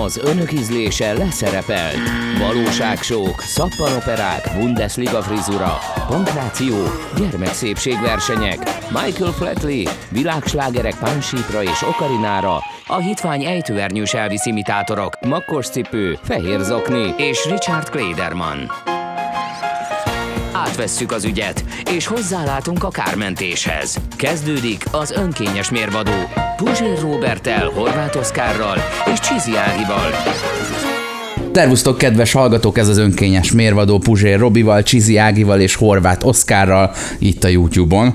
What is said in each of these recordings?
Az önök ízlése leszerepelt. Valóságsók, szappanoperák, Bundesliga frizura, pankráció, gyermekszépségversenyek, Michael Flatley, világslágerek pánsípra és okarinára, a hitvány ejtőernyős Elvis imitátorok, makkos cipő, fehér zokni és Richard Klederman. Átvesszük az ügyet, és hozzálátunk a kármentéshez. Kezdődik az önkényes mérvadó Puzsér Robertel, Horváth Oszkárral és Csizi Ágival. Tervusztok, kedves hallgatók, ez az önkényes mérvadó Puzsér Robival, Csizi Ágival és Horváth Oszkárral itt a YouTube-on.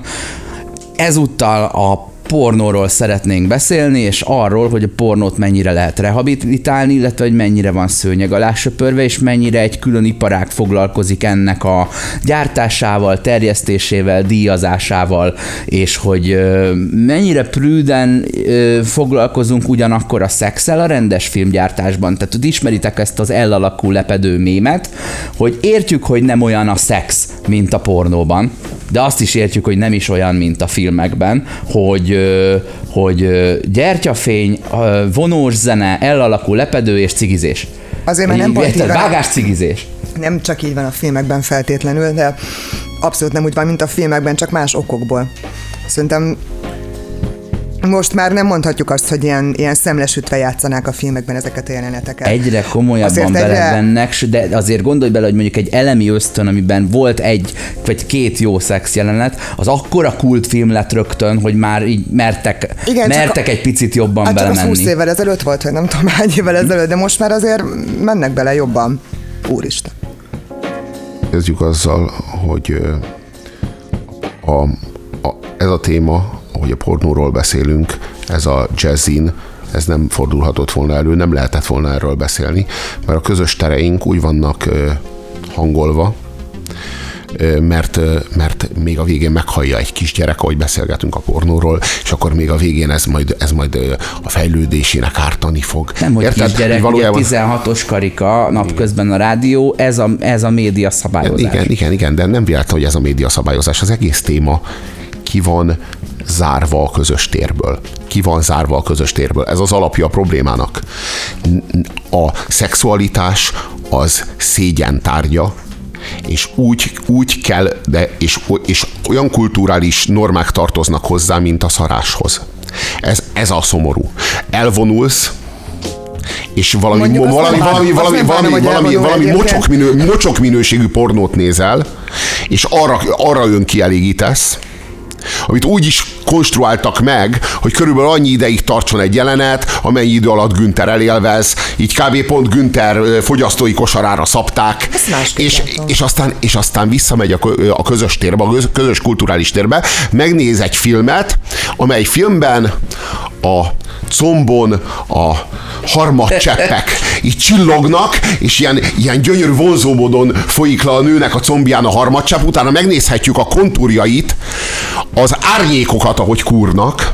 Ezúttal a pornóról szeretnénk beszélni, és arról, hogy a pornót mennyire lehet rehabilitálni, illetve hogy mennyire van szőnyeg alá söpörve, és mennyire egy külön iparág foglalkozik ennek a gyártásával, terjesztésével, díjazásával, és hogy mennyire prűden foglalkozunk ugyanakkor a szexel a rendes filmgyártásban. Tehát hogy ismeritek ezt az elalakú lepedő mémet, hogy értjük, hogy nem olyan a szex, mint a pornóban, de azt is értjük, hogy nem is olyan, mint a filmekben, hogy, hogy gyertyafény, vonós zene, elalakú lepedő és cigizés. Azért, mert nem így Vágás cigizés. Nem csak így van a filmekben feltétlenül, de abszolút nem úgy van, mint a filmekben, csak más okokból. Szerintem most már nem mondhatjuk azt, hogy ilyen, ilyen szemlesütve játszanák a filmekben ezeket a jeleneteket. Egyre komolyabban azért belevennek, egyre... de azért gondolj bele, hogy mondjuk egy elemi ösztön, amiben volt egy vagy két jó szex jelenet, az akkora kultfilm lett rögtön, hogy már így mertek, Igen, mertek a, egy picit jobban hát belemenni. Hát 20 évvel ezelőtt volt, hogy nem tudom hány évvel ezelőtt, de most már azért mennek bele jobban. Úristen. Kezdjük azzal, hogy a, a, ez a téma hogy a pornóról beszélünk, ez a jazzin, ez nem fordulhatott volna elő, nem lehetett volna erről beszélni, mert a közös tereink úgy vannak hangolva, mert, mert még a végén meghallja egy kisgyerek, ahogy beszélgetünk a pornóról, és akkor még a végén ez majd, ez majd a fejlődésének ártani fog. Nem, hogy Érted? kisgyerek, valójában... 16-os karika napközben a rádió, ez a, ez a média szabályozás. Igen, igen, igen, de nem véletlen, hogy ez a média szabályozás. Az egész téma ki van zárva a közös térből. Ki van zárva a közös térből. Ez az alapja a problémának. A szexualitás az szégyen tárgya, és úgy, úgy kell, de és, és olyan kulturális normák tartoznak hozzá, mint a szaráshoz. Ez, ez a szomorú. Elvonulsz, és valami, valami, valami, valami, valami, valami, valami, valami mocsok, minő, mocsok minőségű pornót nézel, és arra, arra önkielégítesz, amit úgy is konstruáltak meg, hogy körülbelül annyi ideig tartson egy jelenet, amennyi idő alatt Günther elélvez, így kb. pont Günther fogyasztói kosarára szabták, és, és, aztán, és aztán visszamegy a, a közös térbe, a közös kulturális térbe, megnéz egy filmet, amely filmben a combon a harmadcseppek így csillognak, és ilyen, ilyen gyönyörű vonzó módon folyik le a nőnek a combján a harmadcsepp, utána megnézhetjük a kontúrjait, az árnyékokat, ahogy kúrnak,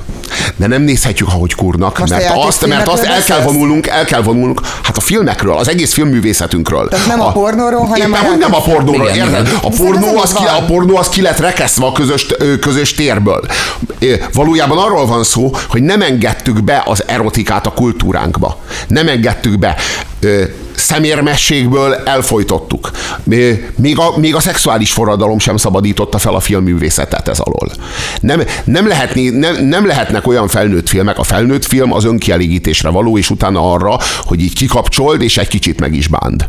de nem nézhetjük, ahogy kurnak, Most mert azt, mert azt el kell vonulnunk, el kell vonulnunk, hát a filmekről, az egész filmművészetünkről. Tehát nem a, a pornóról, hanem éppen, a... nem a pornóról, igen, érted? A pornó, az ki, a pornó az ki lett rekeszve a közös, közös térből. Valójában arról van szó, hogy nem engedtük be az erotikát a kultúránkba. Nem engedtük be szemérmességből elfolytottuk. Még a, még a szexuális forradalom sem szabadította fel a filmművészetet ez alól. Nem, nem, lehetni, nem, nem lehetnek olyan felnőtt filmek. A felnőtt film az önkielégítésre való, és utána arra, hogy így kikapcsold, és egy kicsit meg is bánd.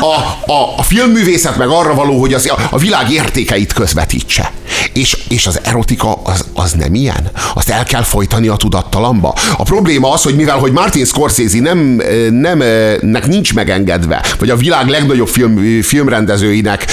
A, a, a filmművészet meg arra való, hogy az, a világ értékeit közvetítse. És, és az erotika az, az nem ilyen. Azt el kell folytani a tudattalamba. A probléma az, hogy mivel hogy Martin Scorsese nem nem, nek nincs megengedve, vagy a világ legnagyobb film, filmrendezőinek,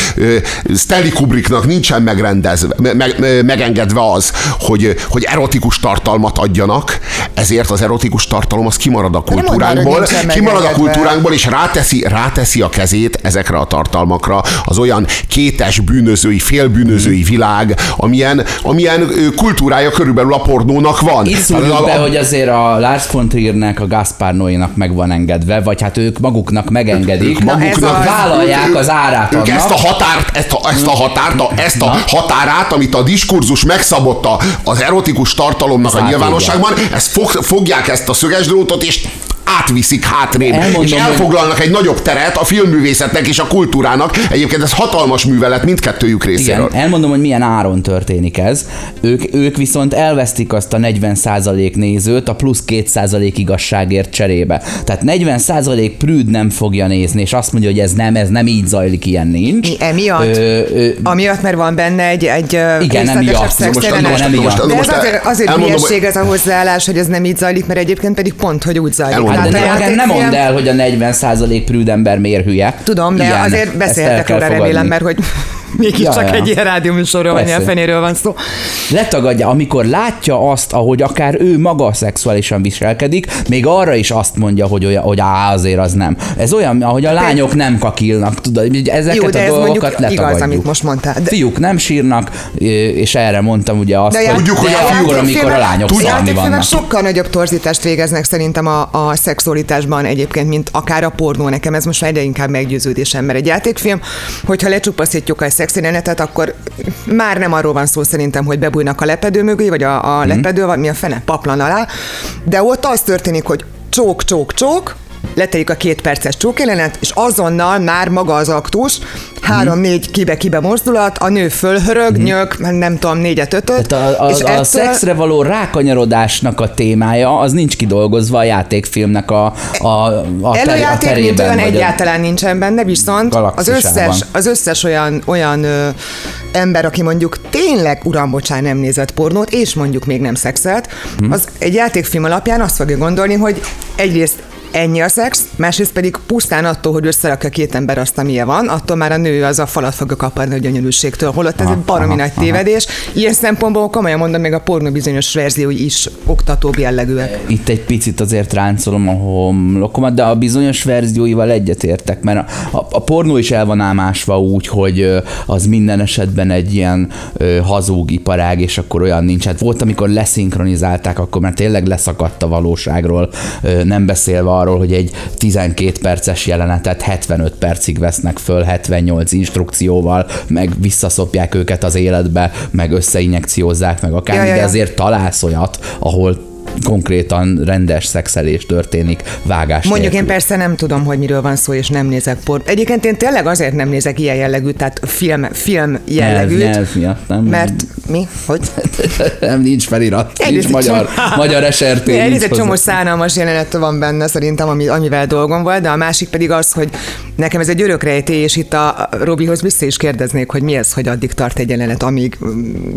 Stanley Kubricknak nincsen megrendezve, meg, megengedve az, hogy, hogy erotikus tartalmat adjanak, ezért az erotikus tartalom az kimarad a kultúránkból, kimarad a kultúránkból, és ráteszi, ráteszi a kezét ezekre a tartalmakra az olyan kétes bűnözői, félbűnözői világ, amilyen, amilyen kultúrája körülbelül a pornónak van. Itt be, hogy azért a Lars von Triernek, a Gaspar Noénak meg van engedve, vagy hát ők maguknak megengedik, ők maguknak a, vállalják az árát ők annak. ezt a határt, ezt a, ezt a határt, a, ezt a határát, amit a diskurzus megszabotta az erotikus tartalomnak a nyilvánosságban, ezt fog, fogják ezt a szöges drótot, és átviszik hátrébb, Elmondom, és hogy- elfoglalnak egy nagyobb teret a filmművészetnek és a kultúrának. Egyébként ez hatalmas művelet mindkettőjük részéről. Igen, elmondom, hogy milyen áron történik ez. Ők, ők viszont elvesztik azt a 40% nézőt a plusz 2% igazságért cserébe. Tehát 40% prűd nem fogja nézni, és azt mondja, hogy ez nem, ez nem így zajlik, ilyen nincs. Mi emiatt? Ö, ö, Amiatt, mert van benne egy, egy Igen, nem miatt. Most- De ez azért, azért hülyeség ez a hozzáállás, hogy ez nem így zajlik, mert egyébként pedig pont, hogy úgy zajlik. Elmondom. Hát de a nekem nem mondd el, hogy a 40% prűd ember miért hülye. Tudom, de Igen, azért beszéltek róla, remélem, mert hogy mégis Ja, csak ja. egy ilyen rádióműsorról, vagy ilyen fenéről van szó. letagadja, amikor látja azt, ahogy akár ő maga szexuálisan viselkedik, még arra is azt mondja, hogy, olyan, hogy á, azért az nem. Ez olyan, ahogy a lányok nem kakilnak, tudod, ezeket Jó, de a ez dolgokat letagadjuk. igaz, amit most mondtál. De, Fiúk nem sírnak, és erre mondtam ugye azt, de hogy Tudjuk, hogy a fiúk- akkor, amikor a lányok szalni játékfilmek vannak. sokkal nagyobb torzítást végeznek szerintem a, a szexualitásban egyébként, mint akár a pornó. Nekem ez most már egyre inkább meggyőződésem, mert egy játékfilm, hogyha lecsupaszítjuk a szexjelenetet, akkor már nem arról van szó szerintem, hogy bebújnak a lepedő mögé, vagy a, a lepedő, vagy mi a fene, paplan alá, de ott az történik, hogy csók, csók, csók, letelik a két perces csókjelenet, és azonnal már maga az aktus, három-négy kibe-kibe mozdulat, a nő fölhörög, nyök, nem tudom, négyet, ötöt, Tehát a, a, és a szexre való rákanyarodásnak a témája, az nincs kidolgozva a játékfilmnek a, a, a, ter, a Előjáték, mint terében. olyan a- egyáltalán nincsen benne, viszont az összes, az összes olyan, olyan ö, ember, aki mondjuk tényleg, uram, bocsán, nem nézett pornót, és mondjuk még nem szexelt, Hm. az egy játékfilm alapján azt fogja gondolni, hogy egyrészt ennyi a szex, másrészt pedig pusztán attól, hogy összerakja két ember azt, amilyen van, attól már a nő az a falat fogja kaparni a gyönyörűségtől, holott ez Aha, egy baromi aha, nagy aha. tévedés. Ilyen szempontból komolyan mondom, még a pornó bizonyos verziói is oktatóbb jellegűek. Itt egy picit azért ráncolom a homlokomat, de a bizonyos verzióival egyetértek, mert a, a, a pornó is el van ámásva úgy, hogy az minden esetben egy ilyen ö, hazug iparág, és akkor olyan nincs. Hát volt, amikor leszinkronizálták, akkor már tényleg leszakadt a valóságról, ö, nem beszélve arról, hogy egy 12 perces jelenetet 75 percig vesznek föl 78 instrukcióval, meg visszaszopják őket az életbe, meg összeinjekciózzák, meg akármi, Ja, ja, de ja. azért találsz olyat, ahol konkrétan rendes szexelés történik vágás Mondjuk én nélkül. persze nem tudom, hogy miről van szó, és nem nézek port. Egyébként én tényleg azért nem nézek ilyen jellegű, tehát film, film jellegűt. Nyelv, nyelv miatt, nem? Mert mi? Hogy? nem nincs felirat, Egyrészt nincs egy magyar, csomó- magyar. Egyrészt nincs egy csomó hozzá. szánalmas jelenet van benne szerintem, ami, amivel dolgom volt, de a másik pedig az, hogy nekem ez egy örökrejtély, és itt a Robihoz vissza is kérdeznék, hogy mi ez, hogy addig tart egy jelenet, amíg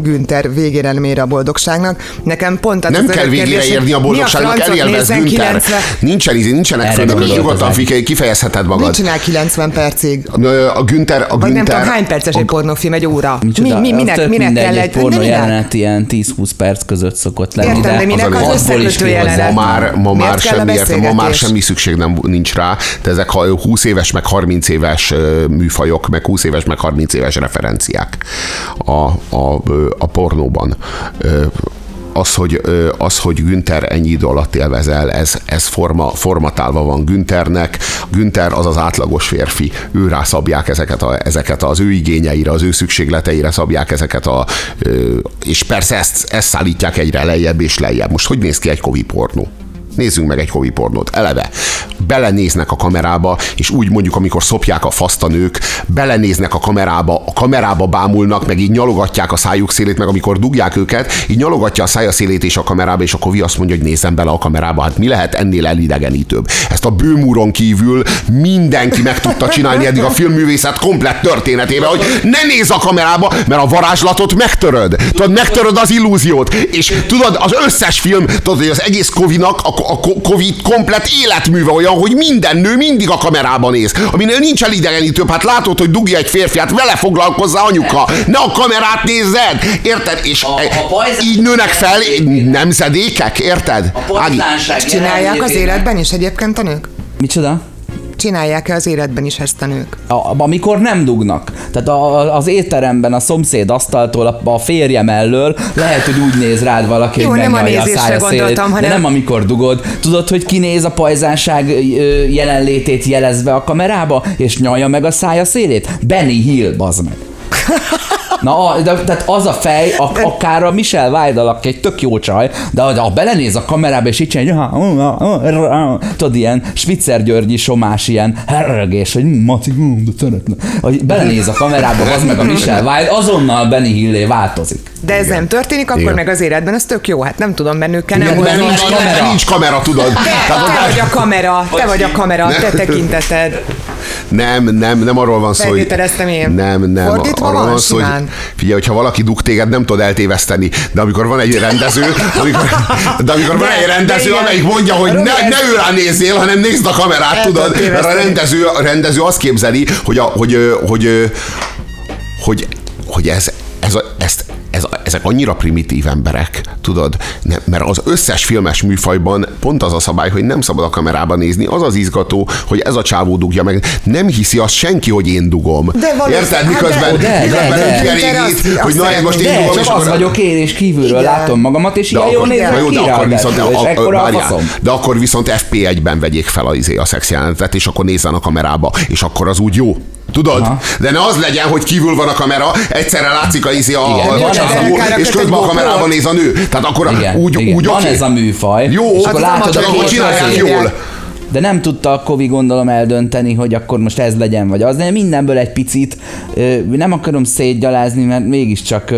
Günther végére nem ér a boldogságnak. Nekem pont az Nem az kell végére érni a boldogságnak, elélvez Günther. 90 Nincsen, izé, nincsenek Erre főnök, és gondolok nyugodtan kifejezheted Mit magad. csinál 90 percig? A Günther, a Vagy nem Günther, tudom, hány perces egy pornófilm, egy óra? Mi, mi, minek, minek kell egy pornó jelenet ilyen 10-20 perc között szokott lenni, Értem, de minek az összekötő jelenet? Ma már, ma már, kell a semmi, értem, ma már semmi szükség nem, nincs rá, de ezek a 20 éves, meg 30 éves műfajok, meg 20 éves, meg 30 éves referenciák a, a, a pornóban. Az, hogy, az, hogy Günther ennyi idő alatt élvezel, ez, ez forma, formatálva van Günthernek. Günther az az átlagos férfi, ő rá szabják ezeket, a, ezeket az ő igényeire, az ő szükségleteire szabják ezeket a... És persze ezt, ezt szállítják egyre lejjebb és lejjebb. Most hogy néz ki egy kovi pornó? Nézzünk meg egy kovi pornót. Eleve belenéznek a kamerába, és úgy mondjuk, amikor szopják a faszt a nők, belenéznek a kamerába, a kamerába bámulnak, meg így nyalogatják a szájuk szélét, meg amikor dugják őket, így nyalogatja a szája szélét és a kamerába, és a kovi azt mondja, hogy nézzen bele a kamerába. Hát mi lehet ennél elidegenítőbb? Ezt a bőmúron kívül mindenki meg tudta csinálni eddig a filmművészet komplett történetében, hogy ne nézz a kamerába, mert a varázslatot megtöröd. Tudod, megtöröd az illúziót. És tudod, az összes film, tudod, hogy az egész Kovinak, a, a Covid komplett életműve olyan, hogy minden nő mindig a kamerába néz. Aminél nincs elidegenítőbb, hát látod, hogy dugja egy férfiát, vele foglalkozza anyuka. Ne a kamerát nézzed, érted? És A- a pajzás- így nőnek fel nemzedékek, érted? Ági, Csinálják az életben is egyébként a nők? Micsoda? Csinálják-e az életben is ezt a nők? A, amikor nem dugnak. Tehát a, az étteremben a szomszéd asztaltól a, a férje mellől lehet, hogy úgy néz rád valaki, Jó, hogy nem a megnyalja a, nézésre szája szélét, gondoltam, de hanem- nem amikor dugod. Tudod, hogy kinéz a pajzánság jelenlétét jelezve a kamerába, és nyalja meg a szája szélét? Benny Hill, bazd meg. Na, de, tehát az a fej, a, akár a Michel Weidel, aki egy tök jó csaj, de ha belenéz a kamerába, és így csinálja, tudod, ilyen Svitzer Györgyi somás, ilyen herregés, hogy "Hm, Maci, hm, de szeretne. Hogy belenéz a kamerába, az meg a Michel Weidel, azonnal Benny Hillé változik. De ez nem történik, akkor Igen. meg az életben ez tök jó. Hát nem tudom, bennük nem Igen, nincs kamera. Nincs kamera, tudod. Te, te vagy a kamera, te vagy a kamera, te tekinteted. Nem, nem, nem arról van szó, hogy... Én. Nem, nem. Fordítva arról van, van szó, hogy figyelj, hogyha valaki dug téged, nem tudod eltéveszteni, de amikor van egy rendező, amikor, de amikor van egy rendező, amelyik mondja, hogy ne, ne ő rá nézzél, hanem nézd a kamerát, El tudod, mert a rendező, a rendező azt képzeli, hogy, a, hogy, hogy, hogy, hogy, hogy ez, ez, a, ezt, ez, a- ezek annyira primitív emberek, tudod, ne, mert az összes filmes műfajban pont az a szabály, hogy nem szabad a kamerába nézni, az az izgató, hogy ez a csávó dugja meg. Nem hiszi azt senki, hogy én dugom. De valószínű- Érted? hát Miközben, de- de- miközben de- de- de hogy na, ez most én dugom, és az vagyok én, és kívülről látom magamat, és ilyen jól nézek ki de akkor viszont, ráadásul, és a, ekkora a, a várjál, faszom. de akkor viszont FP1-ben vegyék fel az, izé, a szex jelenetet, és akkor nézzen a kamerába, és akkor az úgy jó. Tudod? Aha. De ne az legyen, hogy kívül van a kamera, egyszerre látszik a, izé, a, Igen, a, a a- és közben a kamerában néz a nő. Tehát akkor Igen, úgy, igen. úgy van ez a műfaj, Jó, és hát akkor látod, akkor hogy csinálják jól. De nem tudta a Kovi gondolom eldönteni, hogy akkor most ez legyen, vagy az, de mindenből egy picit. Nem akarom szétgyalázni, mert mégiscsak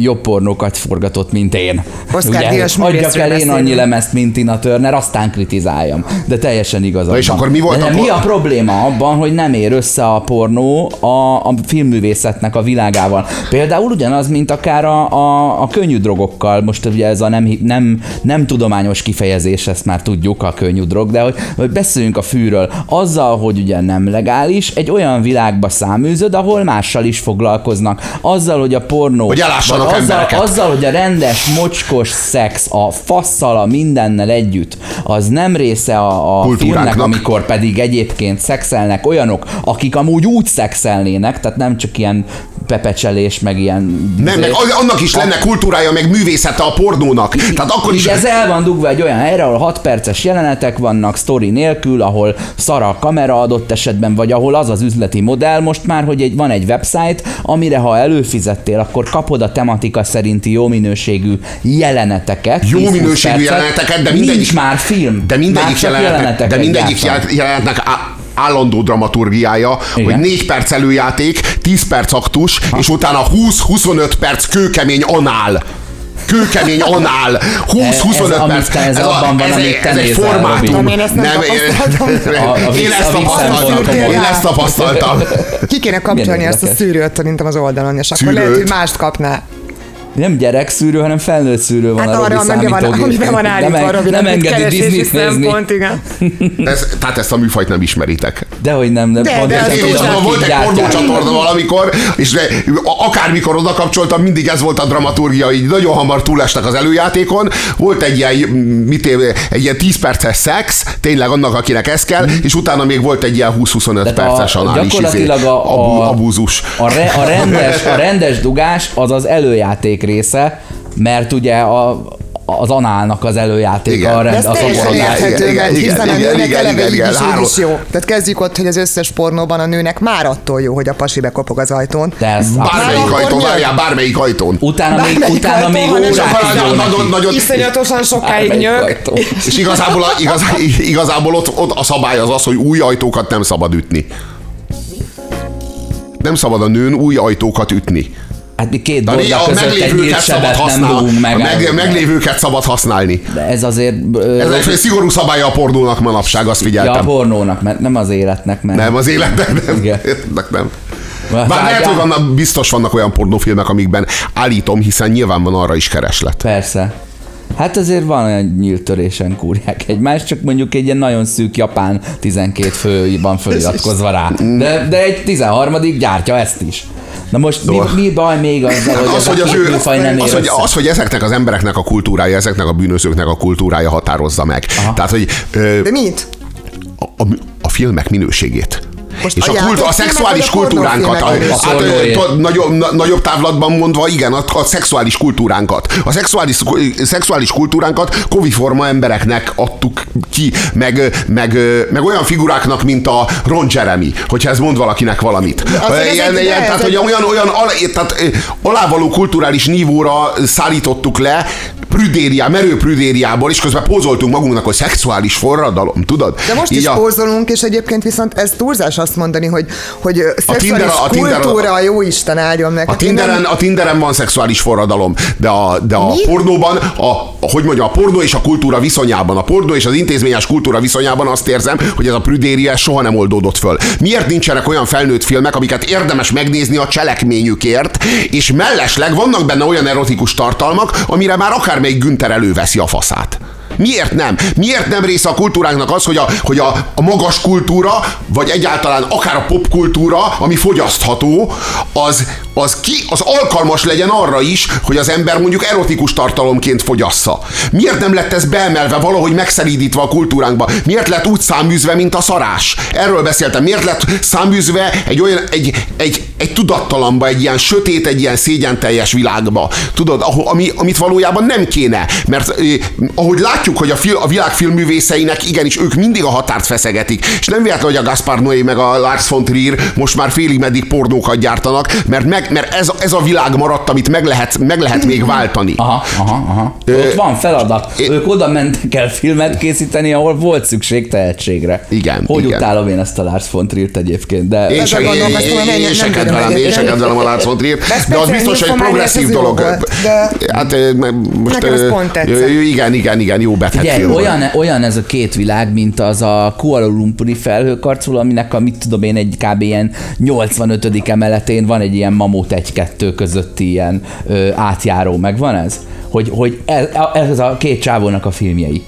jobb pornókat forgatott, mint én. Oscar díjas Adjak el én annyi lemezt, mint Tina Turner, aztán kritizáljam. De teljesen igazad és akkor mi volt de a mi por- a probléma abban, hogy nem ér össze a pornó a, a filmművészetnek a világával? Például ugyanaz, mint akár a, a, a könnyű drogokkal. Most ugye ez a nem, nem, nem tudományos kifejezés, ezt már tudjuk, a könnyű drog, de hogy, hogy beszéljünk a fűről. Azzal, hogy ugye nem legális, egy olyan világba száműzöd, ahol mással is foglalkoznak. Azzal, hogy a pornó... Hogy elássanak vagy azzal, embereket. azzal, hogy a rendes, mocskos szex a fasszal, a mindennel együtt, az nem része a, a filmnek, amikor pedig egyébként szexelnek olyanok, akik amúgy úgy szexelnének, tehát nem csak ilyen pepecselés, meg ilyen... Nem, meg annak is lenne kultúrája, meg művészete a pornónak. Tehát akkor is... Ez el van dugva egy olyan helyre, ahol 6 perces jelenetek vannak, sztori nélkül, ahol szar a kamera adott esetben, vagy ahol az az üzleti modell most már, hogy egy, van egy website, amire ha előfizettél, akkor kapod a tematika szerinti jó minőségű jeleneteket. Jó 10-20 minőségű percet. jeleneteket, de mindegyik- Nincs már film. De mindegyik, csak jelenet, de mindegyik jelenetnek állandó dramaturgiája, Igen. hogy 4 perc előjáték, 10 perc aktus, és utána 20-25 perc kőkemény anál. Kőkemény anál. 20-25 Ez- amit perc. te- ez abban van, ez, amit te ez egy formátum. Nem, én ezt nem tapasztaltam. A- a én ezt tapasztaltam. Én ezt tapasztaltam. Ki kéne kapcsolni ezt a szűrőt szerintem az oldalon, és akkor lehet, hogy mást kapná. Nem gyerekszűrő, hanem felnőtt szűrő van Hát a Robi arra, van, számítógépen. amiben van állítva nem, a Robi, nem engedi Disney-t nézni. szempont, igen. Ez, tehát ezt a műfajt nem ismeritek. Dehogy nem, de, De, pont de hozzá akik volt egy pornócsatorna valamikor, és de, akármikor oda kapcsoltam, mindig ez volt a dramaturgia, így nagyon hamar túlestek az előjátékon. Volt egy ilyen, mit, év- egy ilyen 10 perces szex, tényleg annak, akinek ez kell, és utána még volt egy ilyen 20-25 Tehát perces anális gyakorlatilag a, a, abúzus. a, re, a, rendes, a rendes dugás az az előjáték része, mert ugye a, az análnak az előjátéka Igen. a rend, az igen, igen, igen, a igen, nőnek igen, igen, is, jó. Tehát kezdjük ott, hogy az összes pornóban a nőnek már attól jó, hogy a pasi bekopog az ajtón. De ez Bármelyik ajtón, várjál, bármelyik ajtón. Utána még, utána még nagyon, nagyon, Iszonyatosan sokáig nyög. és igazából, a, igaz, igazából ott, ott a szabály az az, hogy új ajtókat nem szabad ütni. Nem szabad a nőn új ajtókat ütni. Hát mi két borda a között egy nyílt szabad sebet nem használni. dugunk meg. A meg, meglévőket szabad használni. De ez azért... ö, Ez egy szigorú szabálya a pornónak manapság, azt Ja, a figyeltem. pornónak, mert nem az életnek, mert... Nem, az életnek nem. Igen. Életnek nem. Bár- Bár lehet, hogy vannak, biztos vannak olyan pornófilmek, amikben állítom, hiszen nyilván van arra is kereslet. Persze. Hát azért van olyan nyílt törésen kúrják egymást, csak mondjuk egy ilyen nagyon szűk japán 12 fő van föliratkozva rá. De, de egy 13 gyártja ezt is. Na most mi, mi baj még azzal, hogy Az, hogy, a az, ő, műfaj nem ér az, hogy, az, hogy ezeknek az embereknek a kultúrája, ezeknek a bűnözőknek a kultúrája határozza meg. Aha. Tehát, hogy ö, De mit? a, a, a filmek minőségét. Most és a a, kult, a szexuális a kultúránkat, a, hát, előtt? ö, to- nagyobb, na, nagyobb távlatban mondva, igen, a, a szexuális kultúránkat. A szexuális, szexuális kultúránkat koviforma embereknek adtuk ki, meg, meg, meg olyan figuráknak, mint a Ron Jeremy, hogyha ez mond valakinek valamit. Ilyen, ilyen, tehát, hogy olyan, olyan ala, tehát, alávaló kulturális nívóra szállítottuk le prüdériá, merő prüdériából, és közben pózoltunk magunknak, hogy szexuális forradalom, tudod? De most Így is a- pózolunk, és egyébként viszont ez túlzás azt mondani, hogy, hogy szexuális Tinderen- a Tinderen- kultúra, a jó Isten áldjon meg. A Hát én nem- Tinderen, a Tinderen van szexuális forradalom, de a, de a Mi? pornóban, a, a, hogy mondjam, a pornó és a kultúra viszonyában, a pornó és az intézményes kultúra viszonyában azt érzem, hogy ez a prüdéria soha nem oldódott föl. Miért nincsenek olyan felnőtt filmek, amiket érdemes megnézni a cselekményükért, és mellesleg vannak benne olyan erotikus tartalmak, amire már akármelyik Günther előveszi a faszát. Miért nem? Miért nem része a kultúránknak az, hogy a, hogy a, a magas kultúra, vagy egyáltalán akár a popkultúra, ami fogyasztható, az, az, ki, az alkalmas legyen arra is, hogy az ember mondjuk erotikus tartalomként fogyassza. Miért nem lett ez beemelve, valahogy megszelídítve a kultúránkba? Miért lett úgy száműzve, mint a szarás? Erről beszéltem. Miért lett száműzve egy olyan, egy, egy, egy tudattalanba, egy ilyen sötét, egy ilyen szégyenteljes világba? Tudod, ahol, ami, amit valójában nem kéne. Mert eh, ahogy látjuk, hogy a, fil, a világ filmművészeinek igenis ők mindig a határt feszegetik. És nem véletlen, hogy a Gaspar Noé meg a Lars von Trier most már félig meddig pornókat gyártanak, mert, meg, mert ez, ez a világ maradt, amit meg lehet, meg lehet még váltani. Aha, aha, aha. Ott van feladat. Ők oda mentek el filmet készíteni, ahol volt szükség tehetségre. Igen, Hogy igen. utálom én ezt a Lars von Triert egyébként, de... Én se, én, gondolkoztam, hogy én, nem én se kedvelem, én se kedvelem a Lars von Trier, de az biztos, hogy nyomomány, progresszív dolog. Hát ö, most, Nekem ez ö, pont ö, Igen, igen, igen, jó beteg film volt. olyan, olyan ez a két világ, mint az a Kuala Lumpuri felhőkarcoló, aminek a mit tudom én, egy kb. ilyen 85. emeletén van egy ilyen mamut egy-kettő közötti ilyen ö, átjáró, meg van ez? Hogy, hogy ez, ez a két csávónak a filmjei.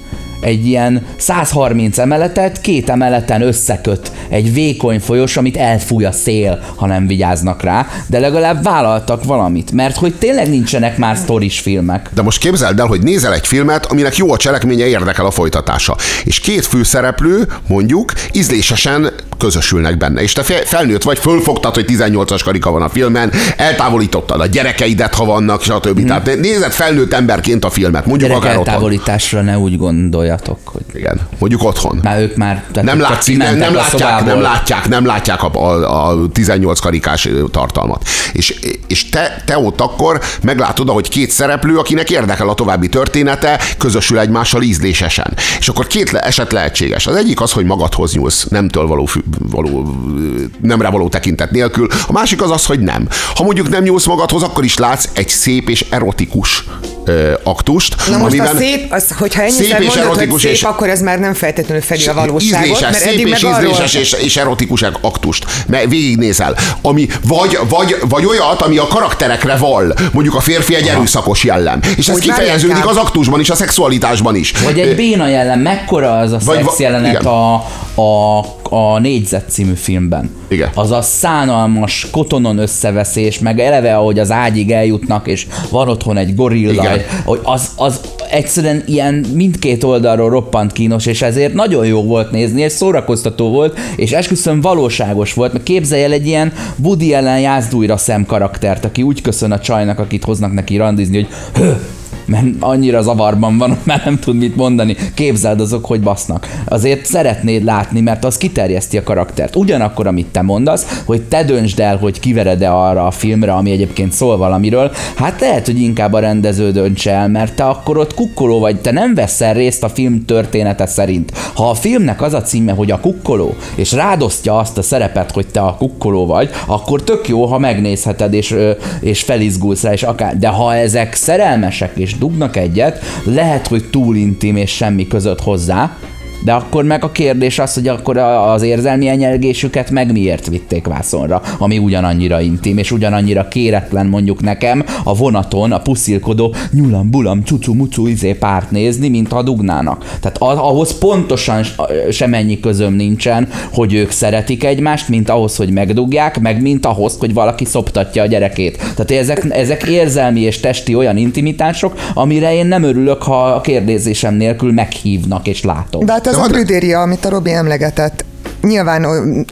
Egy ilyen 130 emeletet két emeleten összeköt egy vékony folyos, amit elfúj a szél, ha nem vigyáznak rá, de legalább vállaltak valamit, mert hogy tényleg nincsenek már sztoris filmek. De most képzeld el, hogy nézel egy filmet, aminek jó a cselekménye, érdekel a folytatása. És két főszereplő, mondjuk, ízlésesen közösülnek benne. És te fe- felnőtt vagy, fölfogtad, hogy 18-as karika van a filmen, eltávolítottad a gyerekeidet, ha vannak, stb. Hmm. Tehát nézed felnőtt emberként a filmet, mondjuk Gyerek akár otthon. eltávolításra ne úgy gondoljatok, hogy Igen, mondjuk otthon. már ők már tehát nem látszik, nem, nem, látják, nem látják, nem látják a, a, a 18 karikás tartalmat. És, és te, te ott akkor meglátod, hogy két szereplő, akinek érdekel a további története, közösül egymással ízlésesen. És akkor két le, eset lehetséges. Az egyik az, hogy magadhoz nyúlsz, nemtől való, fü- való nemre való tekintet nélkül. A másik az az, hogy nem. Ha mondjuk nem nyúlsz magadhoz, akkor is látsz egy szép és erotikus ö, aktust. Na most amiben a szép, az, hogyha szép ennyiszer és mondod, hogy erotikus szép, és- akkor ez már nem feltétlenül fedi a valóságot, ízléses, mert szép és ízléses és, és erotikus aktust. Mert végignézel. Ami vagy, vagy, vagy olyat, ami a karakterekre val. Mondjuk a férfi egy erőszakos jellem. És ez Úgy kifejeződik az aktusban is, a szexualitásban is. Vagy egy béna jelen, mekkora az a Vagy szex jelenet igen. a, a, a négyzet című filmben. Igen. Az a szánalmas kotonon összeveszés, meg eleve, ahogy az ágyig eljutnak, és van otthon egy gorilla, Igen. hogy az, az egyszerűen ilyen mindkét oldalról roppant kínos, és ezért nagyon jó volt nézni, és szórakoztató volt, és esküszöm valóságos volt, mert képzelj el egy ilyen Woody Allen jászdújra szem karaktert, aki úgy köszön a csajnak, akit hoznak neki randizni, hogy! Mert annyira zavarban van, már nem tud mit mondani. Képzeld azok, hogy basznak. Azért szeretnéd látni, mert az kiterjeszti a karaktert. Ugyanakkor, amit te mondasz, hogy te döntsd el, hogy kivered-e arra a filmre, ami egyébként szól valamiről, hát lehet, hogy inkább a rendező dönts el, mert te akkor ott kukkoló vagy, te nem veszel részt a film története szerint. Ha a filmnek az a címe, hogy a kukkoló, és rádosztja azt a szerepet, hogy te a kukkoló vagy, akkor tök jó, ha megnézheted, és, és felizgulsz rá, és akár. De ha ezek szerelmesek, és dugnak egyet, lehet, hogy túl intim, és semmi között hozzá, de akkor meg a kérdés az, hogy akkor a- az érzelmi enyelgésüket meg miért vitték vászonra, ami ugyanannyira intim, és ugyanannyira kéretlen mondjuk nekem a vonaton a puszilkodó nyulam, bulam, cucu, mucu, izé párt nézni, mint ha dugnának. Tehát a- ahhoz pontosan semennyi közöm nincsen, hogy ők szeretik egymást, mint ahhoz, hogy megdugják, meg mint ahhoz, hogy valaki szoptatja a gyerekét. Tehát ezek, ezek érzelmi és testi olyan intimitások, amire én nem örülök, ha a kérdezésem nélkül meghívnak és látom. De hát ez De a prüdéria, amit a Robi emlegetett, nyilván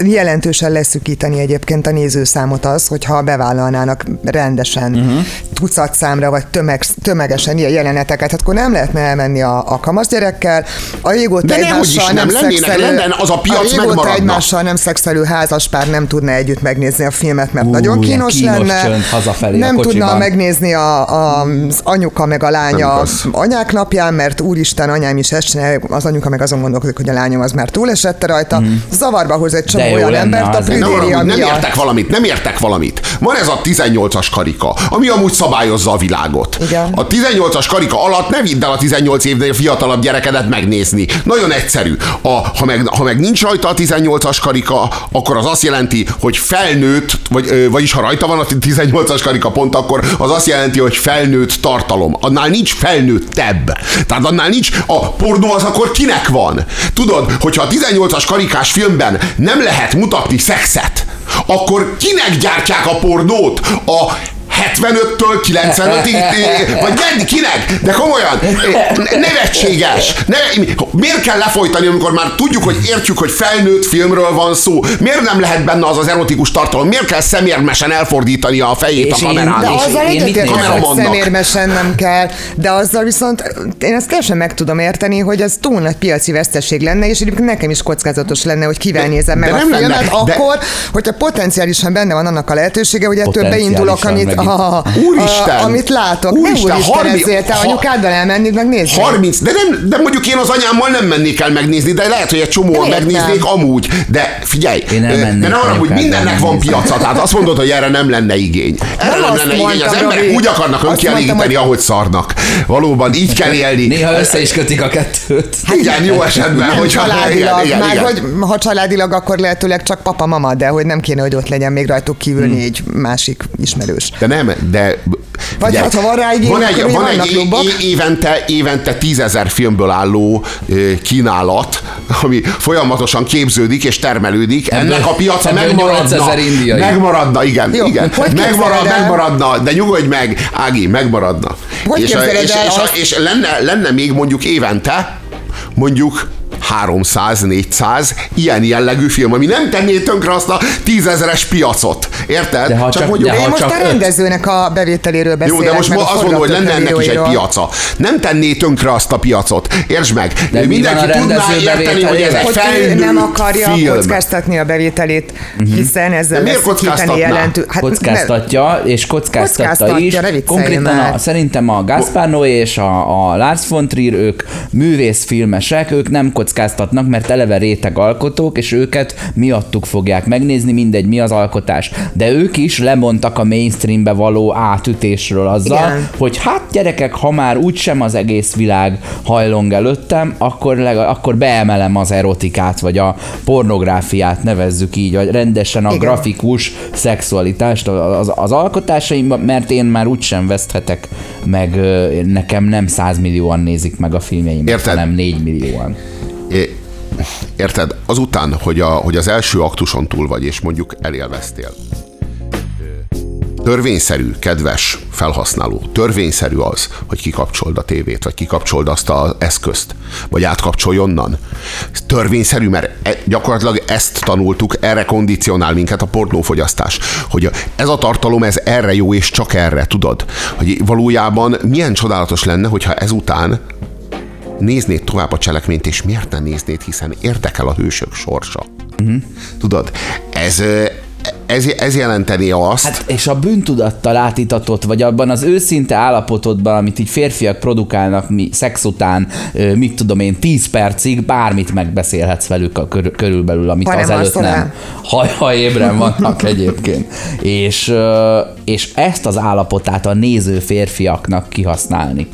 jelentősen leszűkíteni egyébként a nézőszámot az, hogyha bevállalnának rendesen uh-huh. tucat számra, vagy tömeg, tömegesen ilyen jeleneteket, hát akkor nem lehetne elmenni a, a kamasz gyerekkel, a régóta De egymással nem nem, lennének, lenne, az a piac a régóta megmaradna. egymással nem szexelő házaspár nem tudna együtt megnézni a filmet, mert Ú, nagyon kínos, kínos lenne. hazafelé a nem kocsiban. tudna megnézni a, a, az anyuka meg a lánya anyák napján, mert úristen, anyám is ezt csinálja, az anyuka meg azon gondolkodik, hogy a lányom az már túlesette rajta. Mm. Zavarba hoz egy csomó olyan embert a prüdéria arra, nem miatt. értek valamit, nem értek valamit. Van ez a 18-as karika, ami amúgy szabályozza a világot. Igen. A 18-as karika alatt ne vidd el a 18 évnél fiatalabb gyerekedet megnézni. Nagyon egyszerű. A, ha, meg, ha meg nincs rajta a 18-as karika, akkor az azt jelenti, hogy felnőtt, vagy, vagyis ha rajta van a 18-as karika pont, akkor az azt jelenti, hogy felnőtt tartalom. Annál nincs felnőttebb. Tehát annál nincs, a pornó az akkor kinek van? Tudod, hogyha a 18-as karikás filmben nem lehet mutatni szexet, akkor kinek gyártják a pornót? A 75-től 95-ig, vagy gyerni kinek? De komolyan, nevetséges. Ne, miért kell lefolytani, amikor már tudjuk, hogy értjük, hogy felnőtt filmről van szó? Miért nem lehet benne az az erotikus tartalom? Miért kell szemérmesen elfordítani a fejét És a én- kamerán? De És azzal én egyetértek, szemérmesen nem kell, de azzal viszont én ezt teljesen meg tudom érteni, hogy ez túl nagy piaci veszteség lenne, és egyébként nekem is kockázatos lenne, hogy kivel De- nézem meg de a nem lenne, filmet, de- akkor, hogyha potenciálisan benne van annak a lehetősége, hogy ettől beindulok, Potenciálisan amit, Úristen! a, amit látok. Úristen, Úristen, nem úristen, harmi- ezért te ha- anyukáddal elmennéd megnézni. 30, de, nem, de mondjuk én az anyámmal nem mennék el megnézni, de lehet, hogy egy csomóan megnéznék amúgy. De figyelj, Én de ne arra, hogy mindennek van piaca, tehát azt mondod, hogy erre nem lenne igény. Erre Nem nem, lenne igény, az emberek Robi. úgy akarnak önkielégíteni, hogy- ahogy szarnak. Valóban így kell élni. Néha össze is kötik a kettőt. Igen, jó esetben, Nem hogyha családilag, igen, igen, már igen. hogy ha családilag, akkor lehetőleg csak papa-mama, de hogy nem kéne, hogy ott legyen még rajtuk kívül Hmm. négy másik ismerős. De nem, de... Vagy ugye, hát, ha van rá igény, van egy, van egy évente, évente tízezer filmből álló kínálat, ami folyamatosan képződik és termelődik. Ennek a piaca ebből megmaradna. 8000 indiai. Megmaradna, igen. Jó, igen. hogy Megmarad, megmaradna, de nyugodj meg, Ági, megmaradna. Hogy és, és, és, a- azt? és lenne, lenne még mondjuk évente, mondjuk 300-400 ilyen jellegű film, ami nem tenné tönkre azt a tízezeres piacot. Érted? De ha csak- mondjuk, de Én ha most csak a rendezőnek a bevételéről beszélek. jó, de most meg a azt mondom, hogy lenne ennek is egy piaca. Nem tenné tönkre azt a piacot. Értsd meg, De mi mindenki a tudná érteni, hogy ez egy felnőtt nem akarja film. kockáztatni a bevételét, hiszen ezzel De miért jelentő... Hát kockáztatja, és kockáztatta Kockáztatja, is. Konkrétan a, szerintem a Gaspar Noé és a, a Lars von Trier, ők művészfilmesek, ők nem kockáztatnak, mert eleve réteg alkotók, és őket miattuk fogják megnézni, mindegy, mi az alkotás. De ők is lemondtak a mainstreambe való átütésről azzal, Igen. hogy hát gyerekek, ha már úgysem az egész világ hajlong előttem, akkor, legalább, akkor beemelem az erotikát, vagy a pornográfiát nevezzük így, vagy rendesen a Igen. grafikus szexualitást az, az, alkotásaimban, mert én már úgysem veszthetek meg, nekem nem 100 millióan nézik meg a filmjeimet, Érted? hanem 4 millióan. Érted? Azután, hogy, a, hogy az első aktuson túl vagy, és mondjuk elélveztél. Törvényszerű, kedves felhasználó, törvényszerű az, hogy kikapcsold a tévét, vagy kikapcsold azt az eszközt, vagy átkapcsolj onnan. Törvényszerű, mert e, gyakorlatilag ezt tanultuk, erre kondicionál minket a pornófogyasztás. Hogy ez a tartalom, ez erre jó, és csak erre, tudod? Hogy valójában milyen csodálatos lenne, hogyha ezután néznéd tovább a cselekményt, és miért ne néznéd, hiszen érdekel a hősök sorsa. Uh-huh. Tudod, ez, ez, ez jelenteni azt, Hát és a bűntudattal átítatott, vagy abban az őszinte állapotodban, amit így férfiak produkálnak mi, szex után, mit tudom én, 10 percig, bármit megbeszélhetsz velük a kör, körülbelül, amit Ha nem azelőtt nem. el. Ha, ha ébren vannak egyébként. És, és ezt az állapotát a néző férfiaknak kihasználni.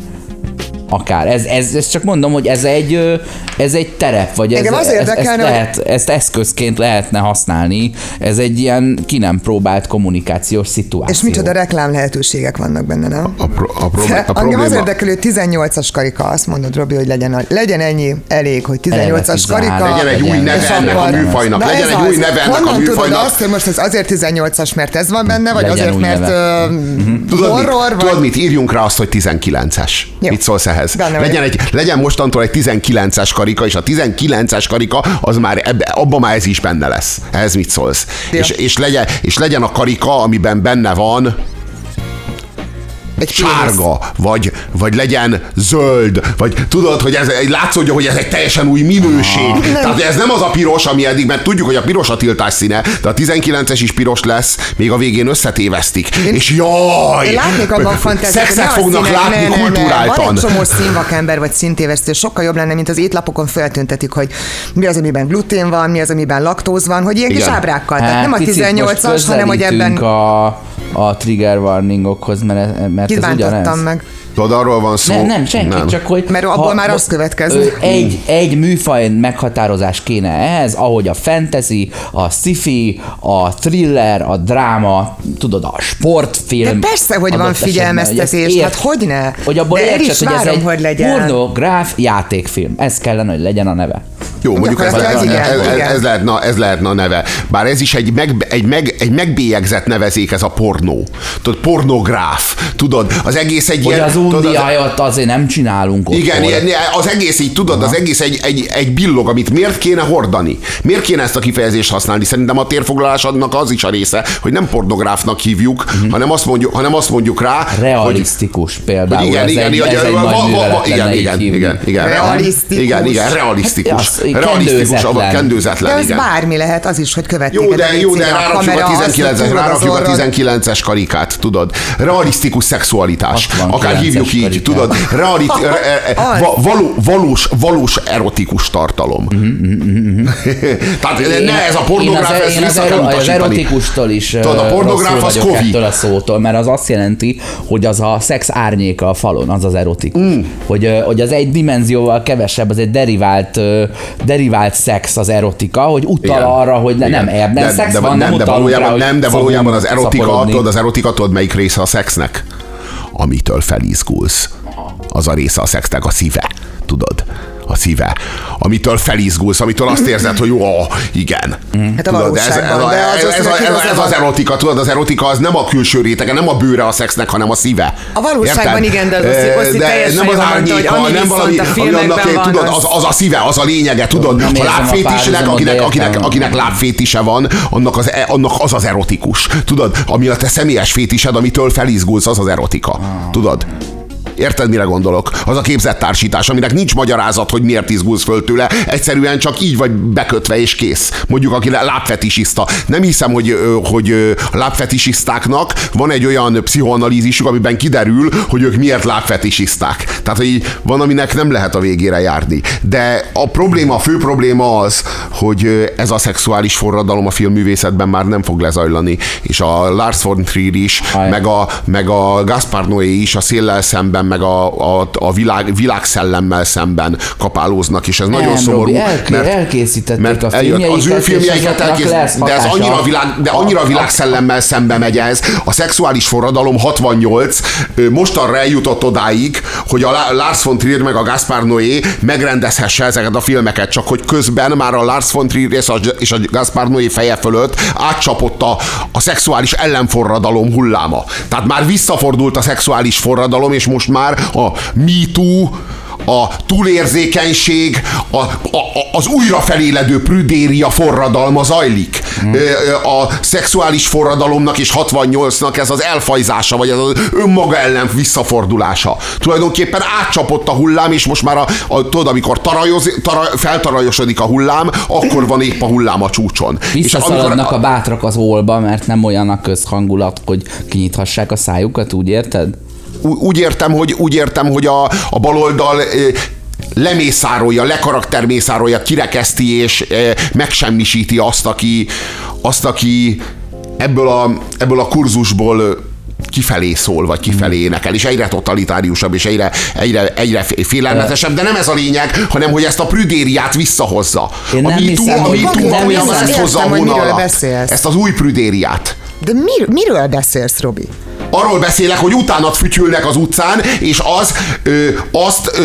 Akár. Ez, ez, ez csak mondom, hogy ez egy, ez egy terep, vagy ez, az ez, ezt, lehet, ezt eszközként lehetne használni. Ez egy ilyen ki nem próbált kommunikációs szituáció. És micsoda reklám lehetőségek vannak benne, nem? a, pro, a, pro, a Engem az probléma... érdekel, hogy 18-as karika, azt mondod, Robi, hogy legyen, a, legyen ennyi elég, hogy 18-as 13, karika. Legyen egy új neve ennek a műfajnak, Na legyen egy új az. neve ennek a műfajnak. azt, hogy most ez azért 18-as, mert ez van benne, vagy Legyen azért, mert uh, horror, tudod mit? Írjunk rá azt, hogy 19-es. Jó. Mit szólsz ehhez? Ehhez. Benne legyen, egy, legyen mostantól egy 19-es karika, és a 19-es karika az már ebbe, abban már ez is benne lesz. Ehhez mit szólsz? Ja. És, és, legyen, és legyen a karika, amiben benne van Egy sárga, vagy, vagy legyen zöld, vagy tudod, hogy ez egy látszódja, hogy ez egy teljesen új minőség. Nem. Tehát ez nem az a piros, ami eddig, mert tudjuk, hogy a piros a tiltás színe, de a 19-es is piros lesz, még a végén összetévesztik. És jaj! Én látnék abban fantáziát, Szexet ne a fognak színek, látni ne, ne, ne. kulturáltan. Van egy csomó színvakember vagy színtévesztő, sokkal jobb lenne, mint az étlapokon feltüntetik, hogy mi az, amiben glutén van, mi az, amiben laktóz van, hogy ilyen kis Igen. ábrákkal. Tehát Hát, nem a picit 18-as, most hanem hogy ebben A, a trigger warningokhoz, mert, mert ez kibántottam ugyanez. meg. Tudod, arról van szó. Nem, nem, senki, nem. csak hogy... Mert abból már az következik. ö, Egy, egy műfaj meghatározás kéne ehhez, ahogy a fantasy, a sci-fi, a thriller, a dráma, tudod, a sportfilm. De persze, hogy van figyelmeztetés, hogy ezt hát hogyne? Hogy abból De értsed, hogy ez várom, egy hogy legyen. pornográf játékfilm. Ez kellene, hogy legyen a neve. Jó, mondjuk ez, ez, ez, ez, lehetne, ez lehetne a neve. Bár ez is egy, meg, egy, meg, egy megbélyegzett nevezék, ez a pornó. Tudod, pornográf. Tudod, az egész egy Hogy ilyen... az undiájat azért nem csinálunk ott. igen, ilyen, az egész így tudod, az egész egy, egy, egy billog, amit miért kéne hordani? Miért kéne ezt a kifejezést használni? Szerintem a térfoglalásodnak az is a része, hogy nem pornográfnak hívjuk, hanem, azt mondjuk, hanem azt mondjuk rá, hogy, Realisztikus például. hogy igen, ez igen, egy, igen, ez egy va- va- va- igen, igen, igen, igen, Realisztikus. Igen, igen, realisztikus. Az- Realisztikus, kendőzetlen. kendőzetlen, De az igen. bármi lehet, az is, hogy követik Jó, de, jó, de rárakjuk a, kamera, azt, 19 hogy rárakjuk a túl az orrod. 19-es karikát, tudod. Realisztikus szexualitás. 69-es Akár hívjuk így, karikát. tudod. Realit, re, Az. va, való, valós, valós erotikus tartalom. Tehát ne ez a pornográf, én az, ezt én vissza kell az erotikustól is Tudod, a pornográf az kovi. a szótól, mert az azt jelenti, hogy az a szex árnyéka a falon, az az erotikus. Mm. Hogy, hogy az egy dimenzióval kevesebb, az egy derivált, derivált szex az erotika, hogy utal Igen. arra, hogy ne, nem ebben de, szex de, van, nem, nem de valójában, rá, nem, de valójában az erotika, tudod, az erotika, tudod melyik része a szexnek? Amitől felizgulsz. Az a része a szexnek, a szíve. Tudod? A szíve. Amitől felizgulsz, amitől azt érzed, hogy jó, igen. Hát a Tudod, ez, az ez, ez, ez, ez erotika, tudod, az erotika az nem a külső rétege, nem a bőre a szexnek, hanem a szíve. A valóságban Érted? igen, de az Oszi- teljesen nem az árnyéka, nem valami, ami annak, van, tudod, az- az, a szíve, az a lényege, tudod, ha lábfétisnek, akinek, akinek, akinek lábfétise van, annak az, e- annak az az erotikus. Tudod, ami a te személyes fétised, amitől felizgulsz, az az erotika. Tudod? Érted, mire gondolok? Az a képzett társítás, aminek nincs magyarázat, hogy miért izgulsz föl tőle, egyszerűen csak így vagy bekötve és kész. Mondjuk, aki lábfetisista. Nem hiszem, hogy, hogy a lábfetisistáknak van egy olyan pszichoanalízisük, amiben kiderül, hogy ők miért lábfetisisták. Tehát, hogy van, aminek nem lehet a végére járni. De a probléma, a fő probléma az, hogy ez a szexuális forradalom a filmművészetben már nem fog lezajlani. És a Lars von Trier is, Aj. meg a, meg a Gaspar Noé is a széllel szemben, meg a, a, a világ, világszellemmel szemben kapálóznak, és ez nagyon Nem, szomorú. Robi, elké- elkészítették mert a filmjeiket, az ő filmjeiket azoknak elkész, lesz de ez annyira, világ, de annyira világszellemmel szembe megy ez. A szexuális forradalom 68 ö, mostanra eljutott odáig, hogy a La- Lars von Trier meg a Gaspar Noé megrendezhesse ezeket a filmeket, csak hogy közben már a Lars von Trier és a, és a Gaspar Noé feje fölött átcsapott a, a szexuális ellenforradalom hulláma. Tehát már visszafordult a szexuális forradalom, és most már a Me Too, a túlérzékenység, a, a, a, az újra feléledő prüdéria forradalma zajlik. Ö, A szexuális forradalomnak és 68-nak ez az elfajzása, vagy ez az önmaga ellen visszafordulása. Tulajdonképpen átcsapott a hullám, és most már a, a tudod, amikor tarajoz, tara, feltarajosodik a hullám, akkor van épp a hullám a csúcson. Visszaszaladnak a bátrak az ólba, mert nem olyan a közhangulat, hogy kinyithassák a szájukat, úgy érted? Úgy értem, hogy, úgy értem, hogy a, a baloldal lemészárolja, lekaraktermészárolja, kirekeszti és megsemmisíti azt, aki, azt, aki ebből a, ebből a kurzusból kifelé szól, vagy kifelé énekel, és egyre totalitáriusabb, és egyre, egyre, egyre félelmetesebb, de nem ez a lényeg, hanem hogy ezt a prüdériát visszahozza. Én nem hiszem, a hogy- MeToo nem valójában hiszem, ezt hozza a beszélsz. Ezt az új prüdériát. De mir, miről beszélsz, Robi? Arról beszélek, hogy utánat fütyülnek az utcán, és az, ö, azt, ö,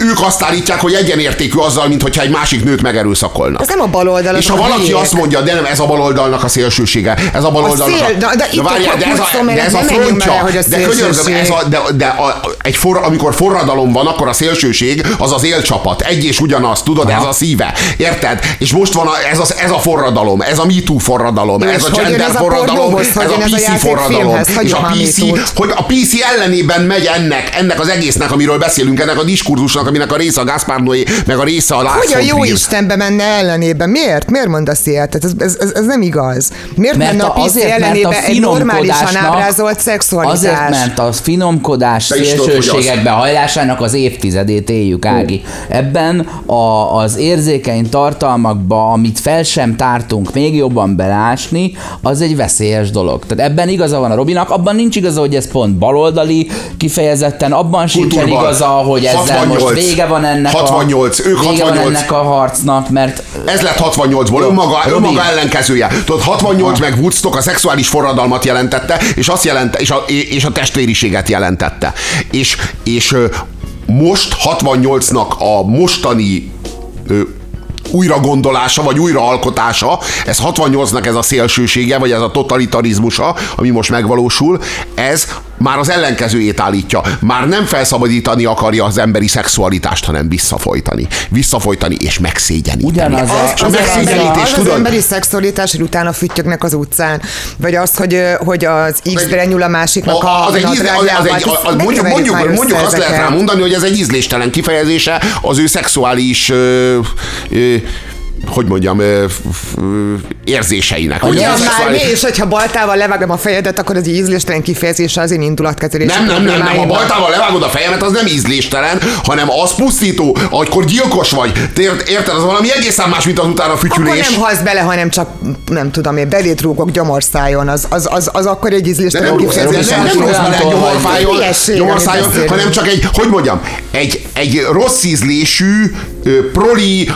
ők azt állítják, hogy egyenértékű azzal, mint hogyha egy másik nőt megerőszakolnak. Ez nem a baloldal, És ha a valaki hülyék. azt mondja, de nem, ez a baloldalnak a szélsősége, ez a baloldalnak szél- de- de itt a várjál, de ez a, de ez a frontja, a de könyörgöm, ez a, de, de a, egy for, amikor forradalom van, akkor a szélsőség az az élcsapat. Egy és ugyanaz, tudod, ez a szíve. Érted? És most van a, ez, az, ez a forradalom, ez a MeToo forradalom, És ez a gender a forradalom, ez a a PC forradalom. És a PC, hogy a PC ellenében megy ennek, ennek az egésznek, amiről beszélünk, ennek a diskurzusnak, aminek a része a Gaspar Noé, meg a része a Lars Hogy a jó Trier. Istenbe menne ellenébe? Miért? Miért mondasz ilyet? Tehát Ez, ez, ez, ez nem igaz. Miért Mert menne a a- PC azért, mert a ellenébe egy normálisan ábrázolt szexualitás? Azért, mert a finomkodás szélsőségekbe hajlásának az évtizedét éljük, Ági. Ebben a, az érzékeny tartalmakba, amit fel sem tártunk még jobban belásni, az egy veszélyes dolog. Tehát ebben igaza van a Robinak, abban nincs igaza, hogy ez pont baloldali kifejezetten, abban sincsen igaza, hogy ezzel 68. most vége van ennek 68, a, ők vége van 68. ennek a harcnak, mert Ez lett 68-ból, Jó, önmaga, önmaga ellenkezője. Tudod, 68 meg Woodstock a szexuális forradalmat jelentette, és azt jelente, és a, és a testvériséget jelentette. És, és most 68-nak a mostani újragondolása, vagy újraalkotása, ez 68-nak ez a szélsősége, vagy ez a totalitarizmusa, ami most megvalósul, ez már az ellenkezőjét állítja. Már nem felszabadítani akarja az emberi szexualitást, hanem visszafolytani. Visszafolytani és megszégyeníteni. Ugyanaz a- Az, És a az, az, megszégyenítés, az, az tudod? emberi szexualitás, hogy utána füttyögnek az utcán, vagy az, hogy, hogy az X-re nyúl a másiknak a, az egy, ízle, az, az egy, az, ezt ne mondjuk, mondjuk, mondjuk azt lehet rá mondani, hogy ez egy ízléstelen kifejezése az ő szexuális ö, ö, hogy mondjam, érzéseinek. Hogy Ja, a már mi, és hogyha baltával levágom a fejedet, akkor az ízléstelen kifejezése az én indulatkezelési nem, nem, nem, nem, ha baltával levágod a fejemet, az nem ízléstelen, hanem az pusztító, amikor gyilkos vagy. Ért- Érted? Az valami egészen más, mint az utána Akkor fütyülés. nem halsz bele, hanem csak, nem tudom én, belét rúgok gyomorszájon, az, az, az, az akkor egy ízléstelen nem nem, kifejezés. nem, nem rúgsz bele Hülyeség, gyomorszájon, amit beszélünk. hanem csak egy, hogy mondjam, egy, egy rossz ízlésű, ö, proli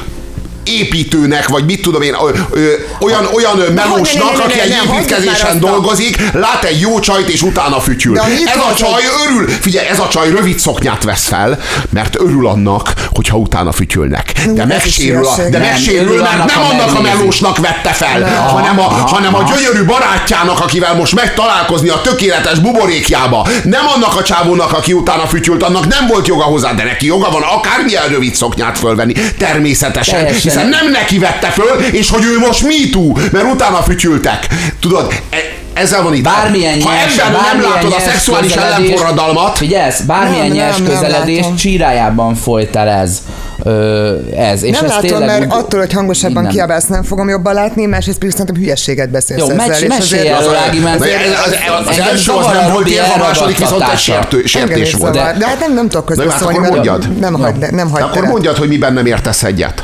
építőnek, vagy mit tudom én, ö, ö, olyan, olyan melósnak, aki egy építkezésen dolgozik, lát egy jó csajt, és utána fütyül. Ez a csaj örül, figyelj, ez a csaj rövid szoknyát vesz fel, mert örül annak, hogyha utána fütyülnek. De megsérül, a, de megsérül, mert nem annak a melósnak vette fel, hanem a, hanem a gyönyörű barátjának, akivel most megy találkozni a tökéletes buborékjába. Nem annak a csávónak, aki utána fütyült, annak nem volt joga hozzá, de neki joga van akármilyen rövid szoknyát fölvenni. Természetesen, Hiszen nem neki vette föl, és hogy ő most too, mert utána fütyültek. Tudod, e- ezzel van itt. Bármilyen ha nyers, ebben nem bármilyen látod a szexuális ellenforradalmat, Figyelsz, bármilyen Nem, nyers nem, nem közeledés látom. csírájában folyt el ez. Ö, ez. És Nem ez látom, tényleg mert úgy- attól, hogy hangosabban Innen. kiabálsz, nem fogom jobban látni, másrészt pedig szerintem hülyeséget beszélsz Jó, ezzel. mes- mesélj azért- erről, Ági, mert az, az, az engem első az nem volt ilyen, a második viszont egy sértő, sértés volt. De hát nem, nem tudok Na jó, hát közbeszólni, akkor mert mondjad. nem, hagy, nem hagy Akkor mondjad, hogy miben nem értesz egyet.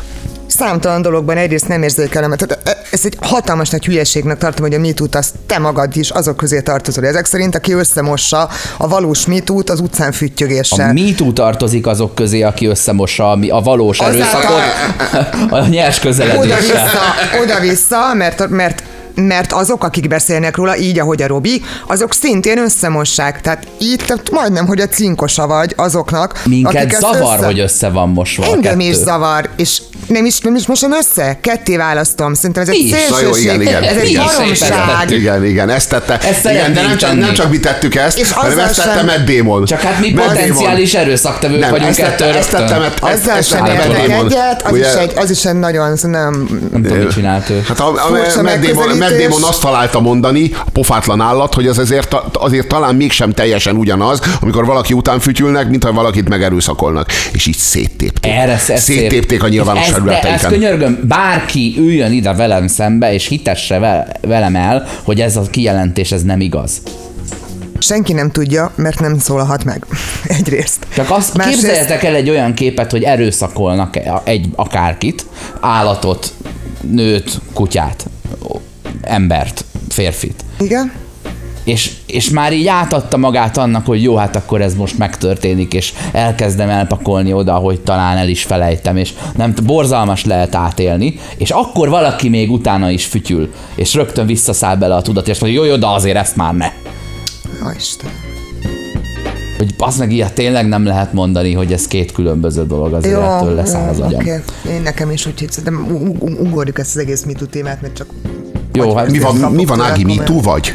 Számtalan dologban egyrészt nem érzékelem. Tehát ez egy hatalmas nagy hülyeségnek tartom, hogy a MeToo-t azt te magad is azok közé tartozol. Ezek szerint, aki összemossa a valós MeToo-t az utcán füttyögéssel. A MeToo tartozik azok közé, aki összemossa a, a valós Azáltal- erőszakot a nyers közeledéssel. Oda-vissza, oda-vissza, mert, mert mert azok, akik beszélnek róla, így, ahogy a Robi, azok szintén összemossák. Tehát te majdnem, hogy a cinkosa vagy azoknak, Minket akik zavar, össze... hogy össze van mosva a Engem is zavar, és nem is, nem is mosom össze? Ketté választom. Szerintem ez egy szélsőség, igen, igen. ez egy baromság. Igen, igen, ezt tette. Ezt igen, de nem csak, nem csak mi tettük ezt, És hanem ezt tette sem- Matt Damon. Csak hát mi Matt potenciális erőszaktevők Nem, vagyunk ezt tette, ezt tette. Matt- Azzal ezt sem értek egyet, az Ugye, is, egy, az is egy nagyon, nem, Nem tudom, mit csinált ő. Hát a, a, Matt, Damon, Matt megközelítés. Damon azt találta mondani, a pofátlan állat, hogy az azért, azért talán mégsem teljesen ugyanaz, amikor valaki után fütyülnek, mint ha valakit megerőszakolnak. És így széttépték. Erre ez Széttépték a nyilvános ezt, de ezt könyörgöm, bárki üljön ide velem szembe, és hitesse ve- velem el, hogy ez a kijelentés ez nem igaz. senki nem tudja, mert nem szólalhat meg. Egyrészt. Csak azt Másrészt- képzeljetek el egy olyan képet, hogy erőszakolnak egy akárkit, állatot, nőt, kutyát, embert, férfit. Igen? És, és már így átadta magát annak, hogy jó, hát akkor ez most megtörténik, és elkezdem elpakolni oda, hogy talán el is felejtem, és nem borzalmas lehet átélni, és akkor valaki még utána is fütyül, és rögtön visszaszáll bele a tudat, és mondja, jó, jó, de azért ezt már ne. Ha Isten. Hogy az meg ilyet tényleg nem lehet mondani, hogy ez két különböző dolog, azért ettől leszáll az agyam. oké. Én nekem is úgy u- u- ugorjuk ezt az egész MeToo témát, mert csak Jó, hát Mi van, mi van Ági, mi tú vagy?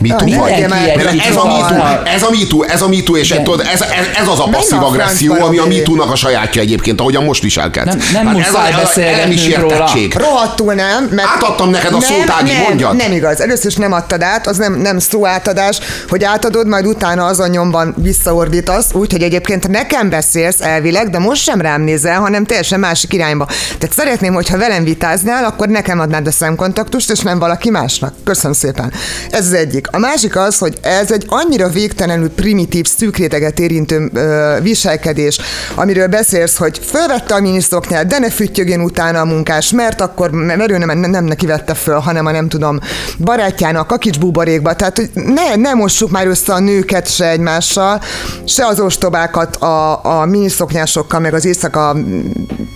Mi tú vagy? egy Ez a van. MeToo, ez a MeToo, ez a MeToo, és tudod, ez, ez, ez az a passzív agresszió, ami a Robi? MeToo-nak a sajátja egyébként, ahogyan most viselkedsz. Nem- nem Hát muszáj ez a beszélgetnünk sértettség. Rohadtul nem, mert... Átadtam neked a szót, Ági, nem, mondjad. Nem igaz. Először is nem adtad át, az nem, nem szó átadás, hogy átadod, majd utána azon nyomban visszaordítasz, úgyhogy egyébként nekem beszélsz elvileg, de most sem rám nézel, hanem teljesen másik irányba. Tehát szeretném, hogyha velem vitáznál, akkor nekem adnád a szemkontaktust, és nem valaki másnak. Köszönöm szépen. Ez az egyik. A másik az, hogy ez egy annyira végtelenül primitív, szűk érintő ö, viselkedés, amiről beszélsz, hogy fölvette a miniszoknyát, de ne füttyögjön utána a munkás, mert akkor, mert ő nem, nem neki vette föl, hanem a nem tudom, barátjának, a kis buborékba. Tehát, hogy ne, ne mossuk már össze a nőket se egymással, se az ostobákat a, a miniszoknyásokkal, meg az éjszaka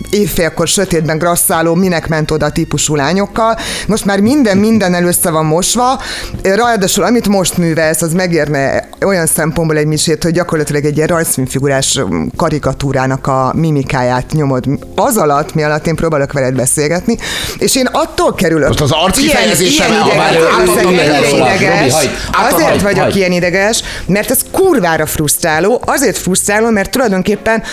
évfélkor sötétben grasszáló, minek ment oda típusú lányokkal. Most már minden minden össze van mosva, ráadásul amit most művelsz, az megérne olyan szempontból egy misét, hogy gyakorlatilag egy ilyen rajzfilmfigurás karikatúrának a mimikáját nyomod az alatt, mi alatt én próbálok veled beszélgetni, és én attól kerülök. Most az arckifejezéssel ilyen, ilyen már- ideges, azért vagyok ilyen ideges, mert ez kurvára frusztráló, azért frusztráló, mert tulajdonképpen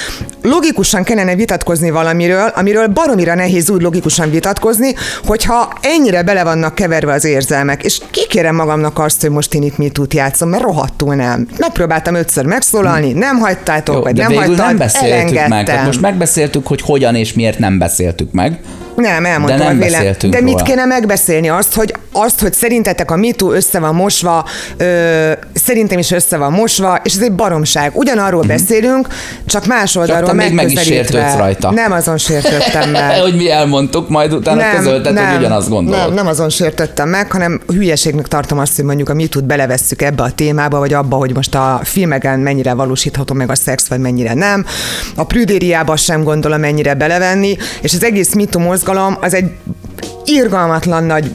logikusan kellene vitatkozni valamiről, amiről baromira nehéz úgy logikusan vitatkozni, hogyha ennyire bele vannak keverve az érzelmek. És kikérem magamnak azt, hogy most én itt mit tud játszom, mert rohadtul nem. Megpróbáltam ötször megszólalni, nem hagytátok, Jó, vagy de nem végül hagytad, nem beszéltük elengedtem. meg. Tehát most megbeszéltük, hogy hogyan és miért nem beszéltük meg. Nem, elmondtam De nem a vélem. De mit róla. kéne megbeszélni? Azt, hogy, azt, hogy szerintetek a MeToo össze van mosva, ö, szerintem is össze van mosva, és ez egy baromság. Ugyanarról Mhm. beszélünk, csak más oldalról te még meg is sértődsz rajta. Nem azon sértődtem meg. hogy mi elmondtuk, majd utána közölted, hogy ugyanazt gondolod. Nem, nem azon sértettem meg, hanem hülyeségnek tartom azt, hogy mondjuk a MeToo-t belevesszük ebbe a témába, vagy abba, hogy most a filmeken mennyire valósítható meg a szex, vagy mennyire nem. A prüdériába sem gondolom mennyire belevenni, és az egész MeToo mozgalom az egy irgalmatlan nagy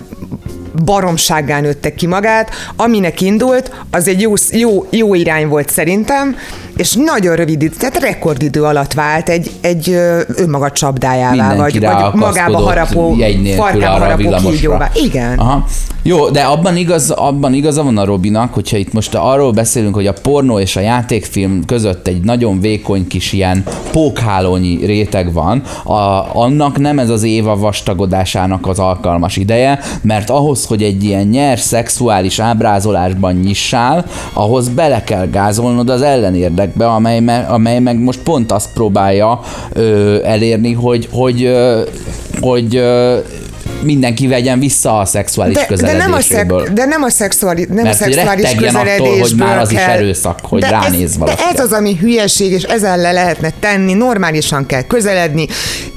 baromsággá nőtte ki magát, aminek indult, az egy jó, jó, jó irány volt szerintem, és nagyon rövid idő, tehát rekordidő alatt vált egy, egy önmaga csapdájává, vagy, vagy magába harapó, farkába harapó kígyóvá. Igen. Aha. Jó, de abban, igaz, abban igaza van a Robinak, hogyha itt most arról beszélünk, hogy a pornó és a játékfilm között egy nagyon vékony kis ilyen pókhálónyi réteg van, a, annak nem ez az éva vastagodásának az alkalmas ideje, mert ahhoz, hogy egy ilyen nyers szexuális ábrázolásban nyissál, ahhoz bele kell gázolnod az ellenérdekbe, amely, me, amely meg most pont azt próbálja ö, elérni, hogy, hogy, ö, hogy ö, mindenki vegyen vissza a szexuális De, de, nem a közeledéséből. szek, de nem a szexuális, nem Mert a szexuális rettegjen attól, hogy közeledésből már az is kell. erőszak, hogy de ránéz ez, valaki. De ez az, ami hülyeség, és ezzel le lehetne tenni, normálisan kell közeledni,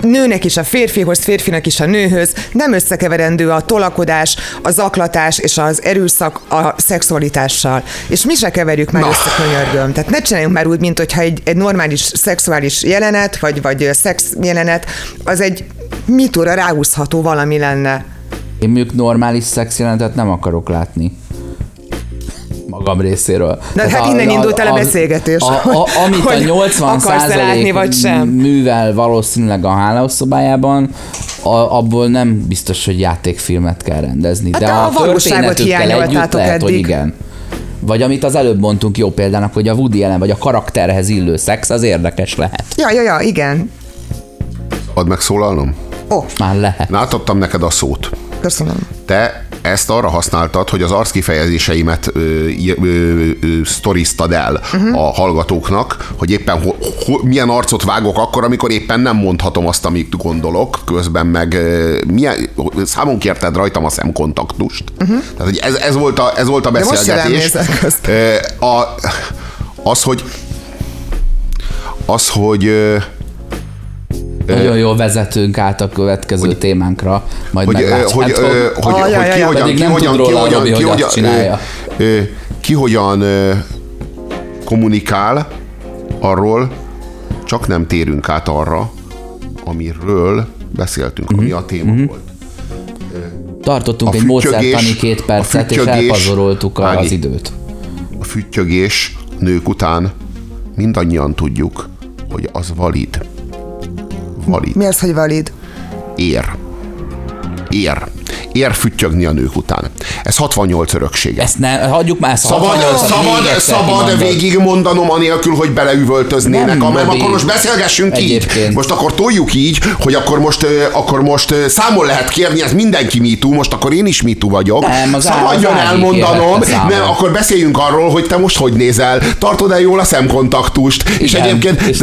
nőnek is a férfihoz, férfinak is a nőhöz, nem összekeverendő a tolakodás, a zaklatás és az erőszak a szexualitással. És mi se keverjük már Na. össze, könyörgöm. Tehát ne csináljunk már úgy, mint hogyha egy, egy normális szexuális jelenet, vagy, vagy szex jelenet, az egy mitóra ráhúzható valami lenne. Én mondjuk normális szexjelenetet nem akarok látni magam részéről. De hát innen indult el a beszélgetés, A, a, amit a hogy 80 akarsz-e látni, vagy sem. művel valószínűleg a hálószobájában, a, abból nem biztos, hogy játékfilmet kell rendezni. Hát de a a, valóságot hiányoltátok lehet, hogy eddig. igen. Vagy amit az előbb mondtunk jó példának, hogy a Woody Allen vagy a karakterhez illő szex, az érdekes lehet. Ja, ja, ja, igen. Ad megszólalnom? Ó, Már lehet. Na, átadtam neked a szót. köszönöm. Te ezt arra használtad, hogy az arckifejezéseimet ö, ö, ö, sztoriztad el uh-huh. a hallgatóknak, hogy éppen ho, ho, milyen arcot vágok akkor, amikor éppen nem mondhatom azt, amit gondolok, közben meg ö, milyen, számon kérted rajtam a szemkontaktust. Uh-huh. Tehát, hogy ez, ez, volt a, ez volt a De most beszélgetés. azt. Ö, a, az, hogy az, hogy ö, Nagyon jól vezetünk át a következő témánkra, majd hogy, meglátjátok. hogy, hogy, Ah, hogy ki hogyan, ki hogyan, ki hogyan, ki hogy hogyan, csinálja. ki hogyan kommunikál, arról csak nem térünk át arra, amiről beszéltünk, ami a téma volt. Tartottunk a egy módszertani két percet, és elpazaroltuk Ági. az időt. A füttyögés nők után mindannyian tudjuk, hogy az valid. Valid. Mi az, hogy valid? Ér. Ér. Ér füttyögni a nők után. Ez 68 öröksége. Ezt ne, hagyjuk már, ezt szabad, 68 szabad, szabad végigmondanom, anélkül, hogy beleüvöltöznének, amely akkor most beszélgessünk Egyébként. így. Most akkor toljuk így, hogy akkor most, akkor most számon lehet kérni, ez mindenki mitú, most akkor én is mitú vagyok. Nem, az Szabadjon az elmondanom, nem, akkor beszéljünk arról, hogy te most hogy nézel, tartod el jól a szemkontaktust, Igen, és egyébként... És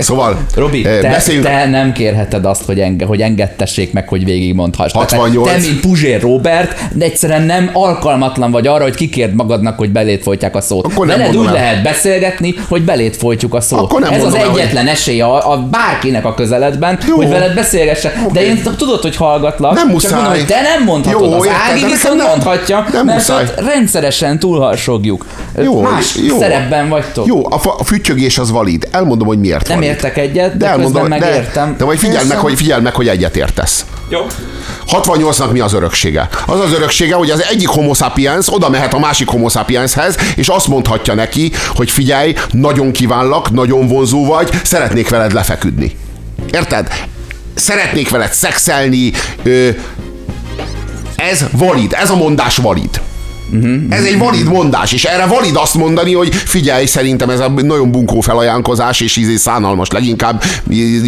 szóval, Robi, te, beszéljünk... te, nem kérheted azt, hogy, enge, hogy engedtessék meg, hogy végigmondhat 68. 68. Te, mint Puzsér Robert, de egyszerűen nem alkalmatlan vagy arra, hogy kikérd magadnak, hogy belét folytják a szót. Akkor nem Veled úgy el. lehet beszélgetni, hogy belét folytjuk a szót. Akkor nem Ez az egyetlen el, esély a, a bárkinek a közeledben, Jó. hogy veled beszélgessen. Okay. De én tudod, hogy hallgatlak. Nem muszáj. Mondom, hogy de nem mondhatod. Jó, az értem, Ági viszont nem, mondhatja, nem mert muszáj. rendszeresen túlharsogjuk. Jó, Más jó. szerepben vagytok. Jó, a, a fütyögés az valid. Elmondom, hogy miért Nem valid. értek egyet, de, de elmondom, közben megértem. De, de majd figyelj meg, hogy, figyelj meg, hogy egyet értesz. Jó. 68-nak mi az öröksége? Az az öröksége, hogy az egyik homo sapiens oda mehet a másik homo sapienshez, és azt mondhatja neki, hogy figyelj, nagyon kívánlak, nagyon vonzó vagy, szeretnék veled lefeküdni. Érted? Szeretnék veled szexelni, ö, ez valid, ez a mondás valid. Ez egy valid mondás, és erre valid azt mondani, hogy figyelj, szerintem ez a nagyon bunkó felajánlkozás, és ízé szánalmas leginkább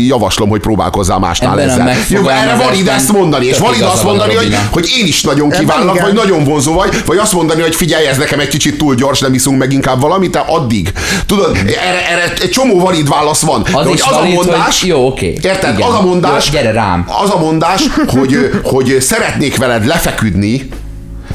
javaslom, hogy próbálkozzál másnál Ebben a ezzel. Jó, erre valid ezt mondani, és valid azt mondani, hogy, hogy én is nagyon kívánlak, vagy nagyon vonzó vagy, vagy azt mondani, hogy figyelj, ez nekem egy kicsit túl gyors, nem iszunk meg inkább valamit, te addig. Tudod, erre, erre egy csomó valid válasz van. De Az hogy is az valid, a mondás, hogy jó, oké. Érted? Igen. Az a mondás, Jó, gyere rám. az a mondás, hogy, hogy szeretnék veled lefeküdni,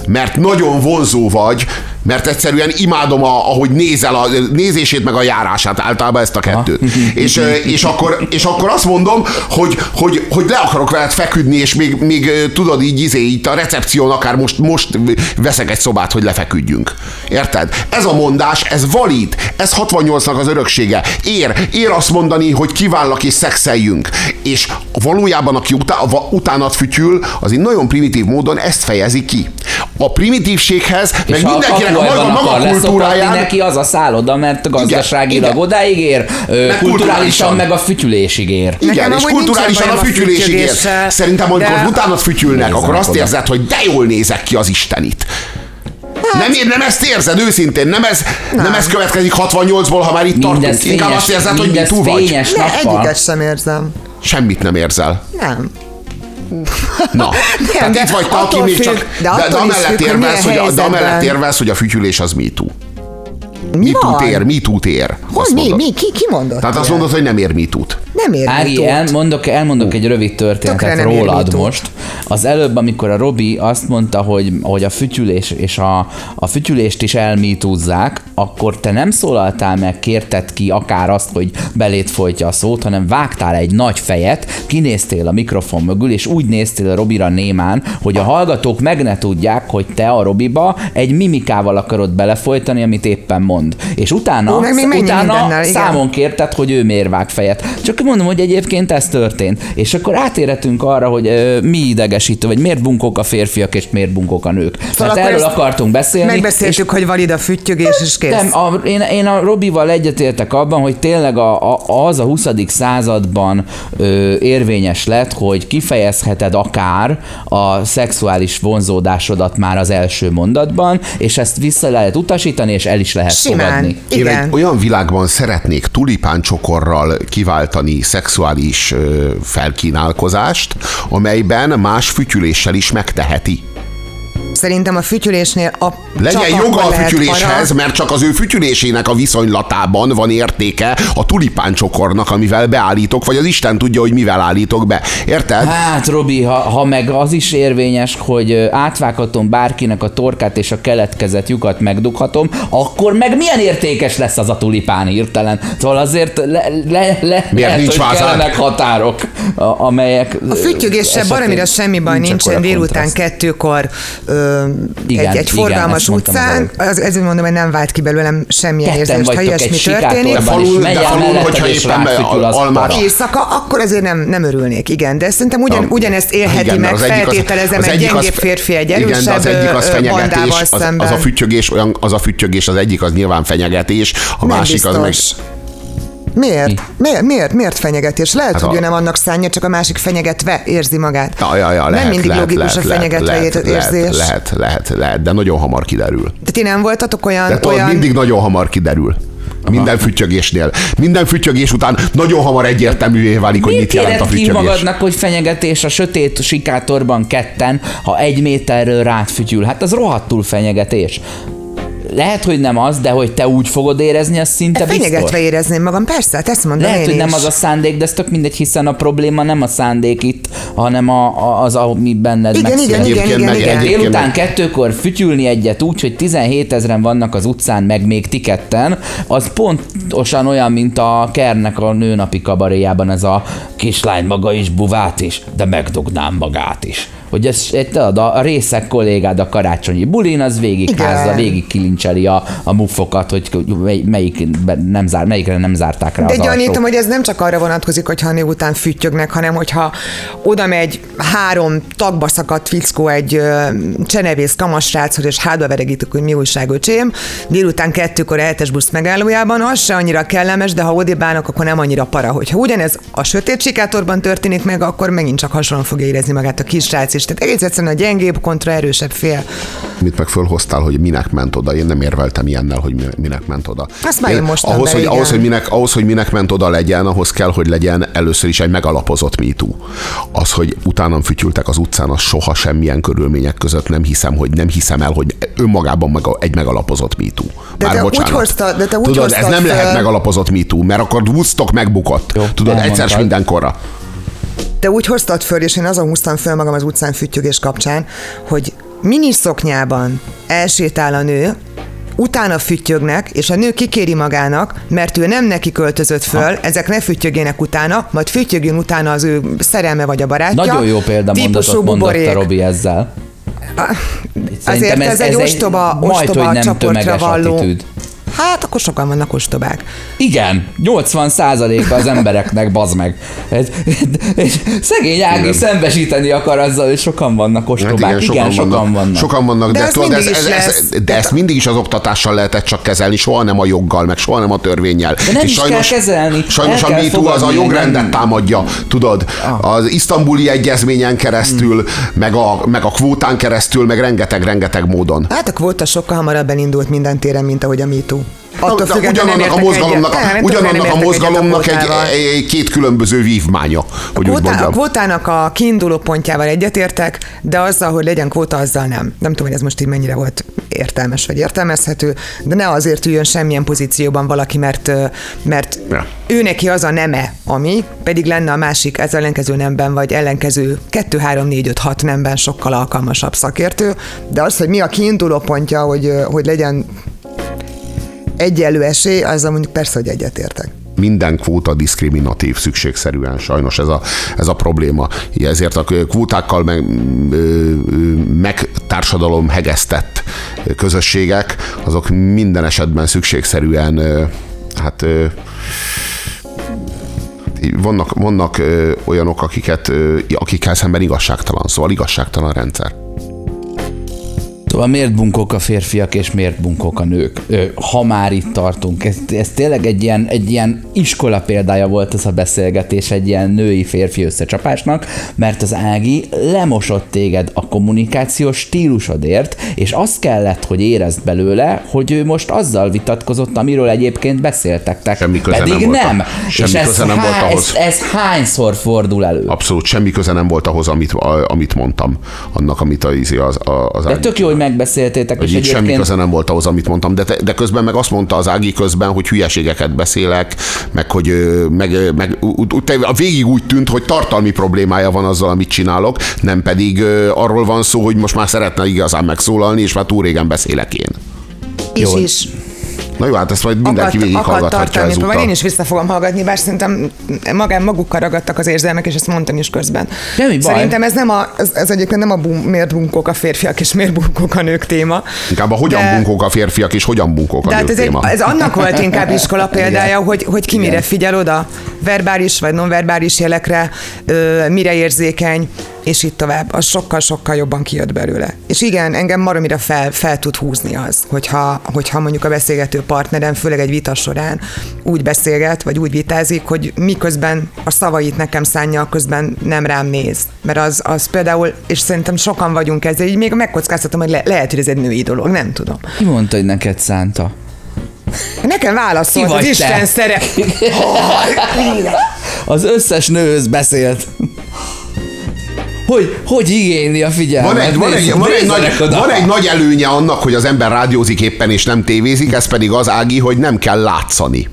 mert nagyon vonzó vagy, mert egyszerűen imádom, a, ahogy nézel, a nézését meg a járását, általában ezt a kettőt. és, és, akkor, és akkor azt mondom, hogy, hogy, hogy le akarok veled feküdni, és még, még tudod, így, izé, itt a recepción akár most, most veszek egy szobát, hogy lefeküdjünk. Érted? Ez a mondás, ez valid, ez 68-nak az öröksége. Ér, ér azt mondani, hogy kívánlak és szexeljünk. És valójában aki utá, utánat fütyül, az egy nagyon primitív módon ezt fejezi ki. A primitívséghez, meg És ha mindenkinek a maga, maga kultúráján, neki az a szálloda, mert gazdaságilag igen. odáig ér, ö, kulturálisan meg a fütyülésig ér. Igen, Nekem és kulturálisan a fütyülésig ér. Szerintem, amikor de- utánat fütyülnek, akkor azt oda. érzed, hogy de jól nézek ki az Istenit. Nem, nem ezt érzed őszintén, nem ez, nem. nem ez következik 68-ból, ha már itt Mindez tartunk. Inkább fényes, azt érzed, hogy mi túl vagy. Ne, egyiket sem érzem. Semmit nem érzel. Nem. Na, tehát de itt vagy te, aki még csak... de De, de, amellett hogy érvelsz, hogy, a- de amellett érvelsz, hogy a fütyülés az MeToo. Mi MeToo van? tér, MeToo tér. Hogy Azt mi, mi, ki, ki mondott Tehát azt mondod, hogy nem ér MeToo-t. Nem ér Ági, mitót. elmondok, elmondok egy rövid történetet rólad most. Az előbb, amikor a Robi azt mondta, hogy, hogy a fütyülés és a, a fütyülést is elmítúzzák, akkor te nem szólaltál meg, kérted ki akár azt, hogy belét folytja a szót, hanem vágtál egy nagy fejet, kinéztél a mikrofon mögül, és úgy néztél a Robira némán, hogy a hallgatók meg ne tudják, hogy te a Robiba egy mimikával akarod belefolytani, amit éppen mond. És utána, Ó, utána mindennel, igen. számon kérted, hogy ő miért vág fejet. Csak mondom, hogy egyébként ez történt. És akkor átérhetünk arra, hogy ö, mi idegesítő, vagy miért bunkók a férfiak, és miért bunkók a nők. Szóval Mert erről akartunk beszélni. Megbeszéltük, hogy valid a füttyögés, és kész. Nem, a, én, én a Robival egyetértek abban, hogy tényleg a, a, az a 20. században ö, érvényes lett, hogy kifejezheted akár a szexuális vonzódásodat már az első mondatban, és ezt vissza lehet utasítani, és el is lehet Simán. fogadni. Én Igen. egy olyan világban szeretnék tulipáncsokorral kiváltani szexuális ö, felkínálkozást, amelyben más fütyüléssel is megteheti. Szerintem a fütyülésnél a Legyen csak joga a fütyüléshez, para. mert csak az ő fütyülésének a viszonylatában van értéke a tulipáncsokornak, amivel beállítok, vagy az Isten tudja, hogy mivel állítok be. Érted? Hát, Robi, ha, ha meg az is érvényes, hogy átvághatom bárkinek a torkát és a keletkezett lyukat megdughatom, akkor meg milyen értékes lesz az a tulipán hirtelen? Szóval azért le, le, le, lehet, nincs hogy kellenek határok, amelyek... A füttyögéssel esetén baromira semmi baj nincsen délután kettőkor ö, Igen, egy, egy igen, forgalmas az utcán, az, ezért mondom, hogy nem vált ki belőlem semmilyen Ketten érzést, ha ilyesmi történik. és Falul- de falul, hogyha és éppen be- para. Éjszaka, akkor azért nem, nem örülnék, igen, de szerintem ugyan, ugyanezt élheti igen, meg, mert az egyik az- feltételezem az egy egyik az- gyengébb férfi egy igen, de erősebb az egyik az fenyegetés, az, szemben. az, a fütyögés, olyan, az a fütyögés, az egyik az nyilván fenyegetés, a Nem másik az meg... Miért? Miért? Miért? Miért fenyegetés? Lehet, Hát hogy a- ő nem annak szánja, csak a másik fenyegetve érzi magát. Ja, ja, ja, lehet, nem mindig lehet, logikus lehet, a fenyegetve lehet, ért- lehet, érzés. Lehet, lehet, lehet, de nagyon hamar kiderül. De ti nem voltatok olyan... De tudod, olyan... mindig nagyon hamar kiderül. Minden fütyögésnél. Minden fütyögés után nagyon hamar egyértelművé válik, hogy mit jelent a éred ki fütyögés. magadnak, hogy fenyegetés a sötét sikátorban ketten, ha egy méterről rád fütyül? Hát az rohadtul fenyegetés. Lehet, hogy nem az, de hogy te úgy fogod érezni, az szinte biztos. Fenyegetve érezném magam, persze, hát ezt mondom Lehet, én hogy nem is. az a szándék, de ez tök mindegy, hiszen a probléma nem a szándék itt, hanem a, a, az, ami benned Igen, igen, igen, igen, meg igen. egyébként Délután meg- kettőkor fütyülni egyet úgy, hogy 17 ezeren vannak az utcán, meg még tiketten, az pontosan olyan, mint a Kernek a nőnapi kabaréjában ez a kislány maga is buvát is, de megdugnám magát is. Hogy ez, tudod, a, részek kollégád a karácsonyi bulin, az végig Igen. házza, végig kilincseli a, a muffokat, hogy mely, melyik nem zár, melyikre nem zárták rá De gyanítom, hogy ez nem csak arra vonatkozik, hogyha a nő után füttyögnek, hanem hogyha oda megy három tagba szakadt fickó egy csenevész kamasráchoz, és hátba veregítik, hogy mi újság, öcsém, délután kettőkor a hetes busz megállójában, az se annyira kellemes, de ha odébálnak, akkor nem annyira para. Hogyha ugyanez a sötét sikátorban történik meg, akkor megint csak hasonlóan fogja érezni magát a kisrác is. Tehát egész egyszerűen a gyengébb kontra erősebb fél. Mit meg fölhoztál, hogy minek ment oda, én nem érveltem ilyennel, hogy mi- minek ment oda. Azt már én mostam ahhoz, be, hogy, igen. ahhoz, hogy minek, ahhoz, hogy minek ment oda legyen, ahhoz kell, hogy legyen először is egy megalapozott mítú. Az, hogy utánam fütyültek az utcán, az soha semmilyen körülmények között nem hiszem, hogy nem hiszem el, hogy önmagában meg egy megalapozott mítú. De Már te úgy hoztad- de te úgy Tudod, ez nem föl- lehet megalapozott mítú, mert akkor Woodstock megbukott. Jó, Tudod, egyszer mindenkorra. Te úgy hoztad föl, és én azon húztam föl magam az utcán füttyögés kapcsán, hogy mini szoknyában elsétál a nő, utána füttyögnek, és a nő kikéri magának, mert ő nem neki költözött föl, ha. ezek ne füttyögjenek utána, majd füttyögjön utána az ő szerelme vagy a barátja. Nagyon jó példamondatot Típusú mondott a. Robi ezzel. Azért Szerintem ez, egy ostoba, majd, ostoba hogy nem csoportra tömeges valló. attitűd. Hát akkor sokan vannak ostobák. Igen, 80%-a az embereknek, bazd meg. Ez, és szegény Ági Igen. szembesíteni akar azzal, hogy sokan vannak ostobák. Hát igen, sokan, vannak. Sokan vannak, De de, ez tudod, ez, mindig ez, is ez, de ezt mindig is az oktatással lehetett csak kezelni, soha nem a joggal, meg soha nem a törvényel. De nem is kell kezelni, Sajnos el a kell MeToo az a jogrendet nem- támadja, tudod, az isztambuli egyezményen keresztül, meg, a, meg a kvótán keresztül, meg rengeteg-rengeteg módon. Hát a kvóta sokkal hamarabb elindult minden téren, mint ahogy a MeToo. Attól De nem ugyanannak a mozgalomnak, egyet. a, Nem, ugyanannak nem a mozgalomnak egy, egy, egy két különböző vívmánya, hogy úgy Kvótá, a kvótának a kiinduló pontjával egyetértek, de azzal, hogy legyen kvóta, azzal nem. Nem tudom, hogy ez most így mennyire volt értelmes vagy értelmezhető, de ne azért üljön semmilyen pozícióban valaki, mert, mert Ja. ő neki az a neme, ami, pedig lenne a másik ez ellenkező nemben, vagy ellenkező 2, 3, 4, 5, 6 nemben sokkal alkalmasabb szakértő, de az, hogy mi a kiinduló pontja, hogy, hogy legyen egyenlő esély, azzal mondjuk persze, hogy egyetértek. minden kvóta diszkriminatív szükségszerűen, sajnos ez a, ez a probléma. Ezért a kvótákkal meg, meg társadalom hegesztett közösségek, azok minden esetben szükségszerűen hát vannak, vannak olyanok, akiket, akikkel szemben igazságtalan, szóval igazságtalan rendszer. Szóval miért bunkók a férfiak, és miért bunkók a nők? Ha már itt tartunk. Ez, ez tényleg egy ilyen, egy ilyen iskola példája volt ez a beszélgetés egy ilyen női-férfi összecsapásnak, mert az Ági lemosott téged a kommunikációs stílusodért, és azt kellett, hogy érezd belőle, hogy ő most azzal vitatkozott, amiről egyébként beszéltektek. Semmi köze Pedig nem volt a- nem. semmi és ez, köze nem volt há- ahhoz. Ez, ez hányszor fordul elő? Abszolút semmi köze nem volt ahhoz, amit, a, amit mondtam, annak, amit az, az, az De tök jó, hogy megbeszéltétek, hogy és itt semmi köze nem volt ahhoz, amit mondtam, de, te- de közben meg azt mondta az Ági közben, hogy hülyeségeket beszélek, meg hogy meg, meg, a végig úgy tűnt, hogy tartalmi problémája van azzal, amit csinálok, nem pedig arról van szó, hogy most már szeretne igazán megszólalni, és már túl régen beszélek én. És Jó. is. Na jó, hát ezt majd mindenki akad, akad végighallgathatja tartalmi, majd ezúttal. én is vissza fogom hallgatni, bár szerintem magán magukkal ragadtak az érzelmek, és ezt mondtam is közben. Semmi baj. Szerintem ez nem a, ez, ez egyébként nem a bum, miért bunkók a férfiak, és miért bunkók a nők téma. Inkább a hogyan De- bunkók a férfiak, és hogyan bunkók a De hát nők ez, egy, téma. ez annak volt inkább iskola példája, hogy, hogy ki mire figyel oda, verbális vagy nonverbális jelekre, ö, mire érzékeny, és így tovább. Az sokkal-sokkal jobban kijött belőle. És igen, engem maromira fel, fel tud húzni az, hogyha, hogyha mondjuk a beszélgető partnerem, főleg egy vita során úgy beszélget, vagy úgy vitázik, hogy miközben a szavait nekem szánja, közben nem rám néz. Mert az, az például, és szerintem sokan vagyunk ezzel, így még megkockáztatom, hogy le, lehet, hogy ez egy női dolog, nem tudom. Ki mondta, hogy neked szánta? Nekem válaszolt, az Isten te? szere. Az összes nőhöz beszélt. Hogy, hogy igényli a figyelmet? Van egy, van, egy, van, egy nagy, van egy nagy előnye annak, hogy az ember rádiózik éppen és nem tévézik, ez pedig az, Ági, hogy nem kell látszani.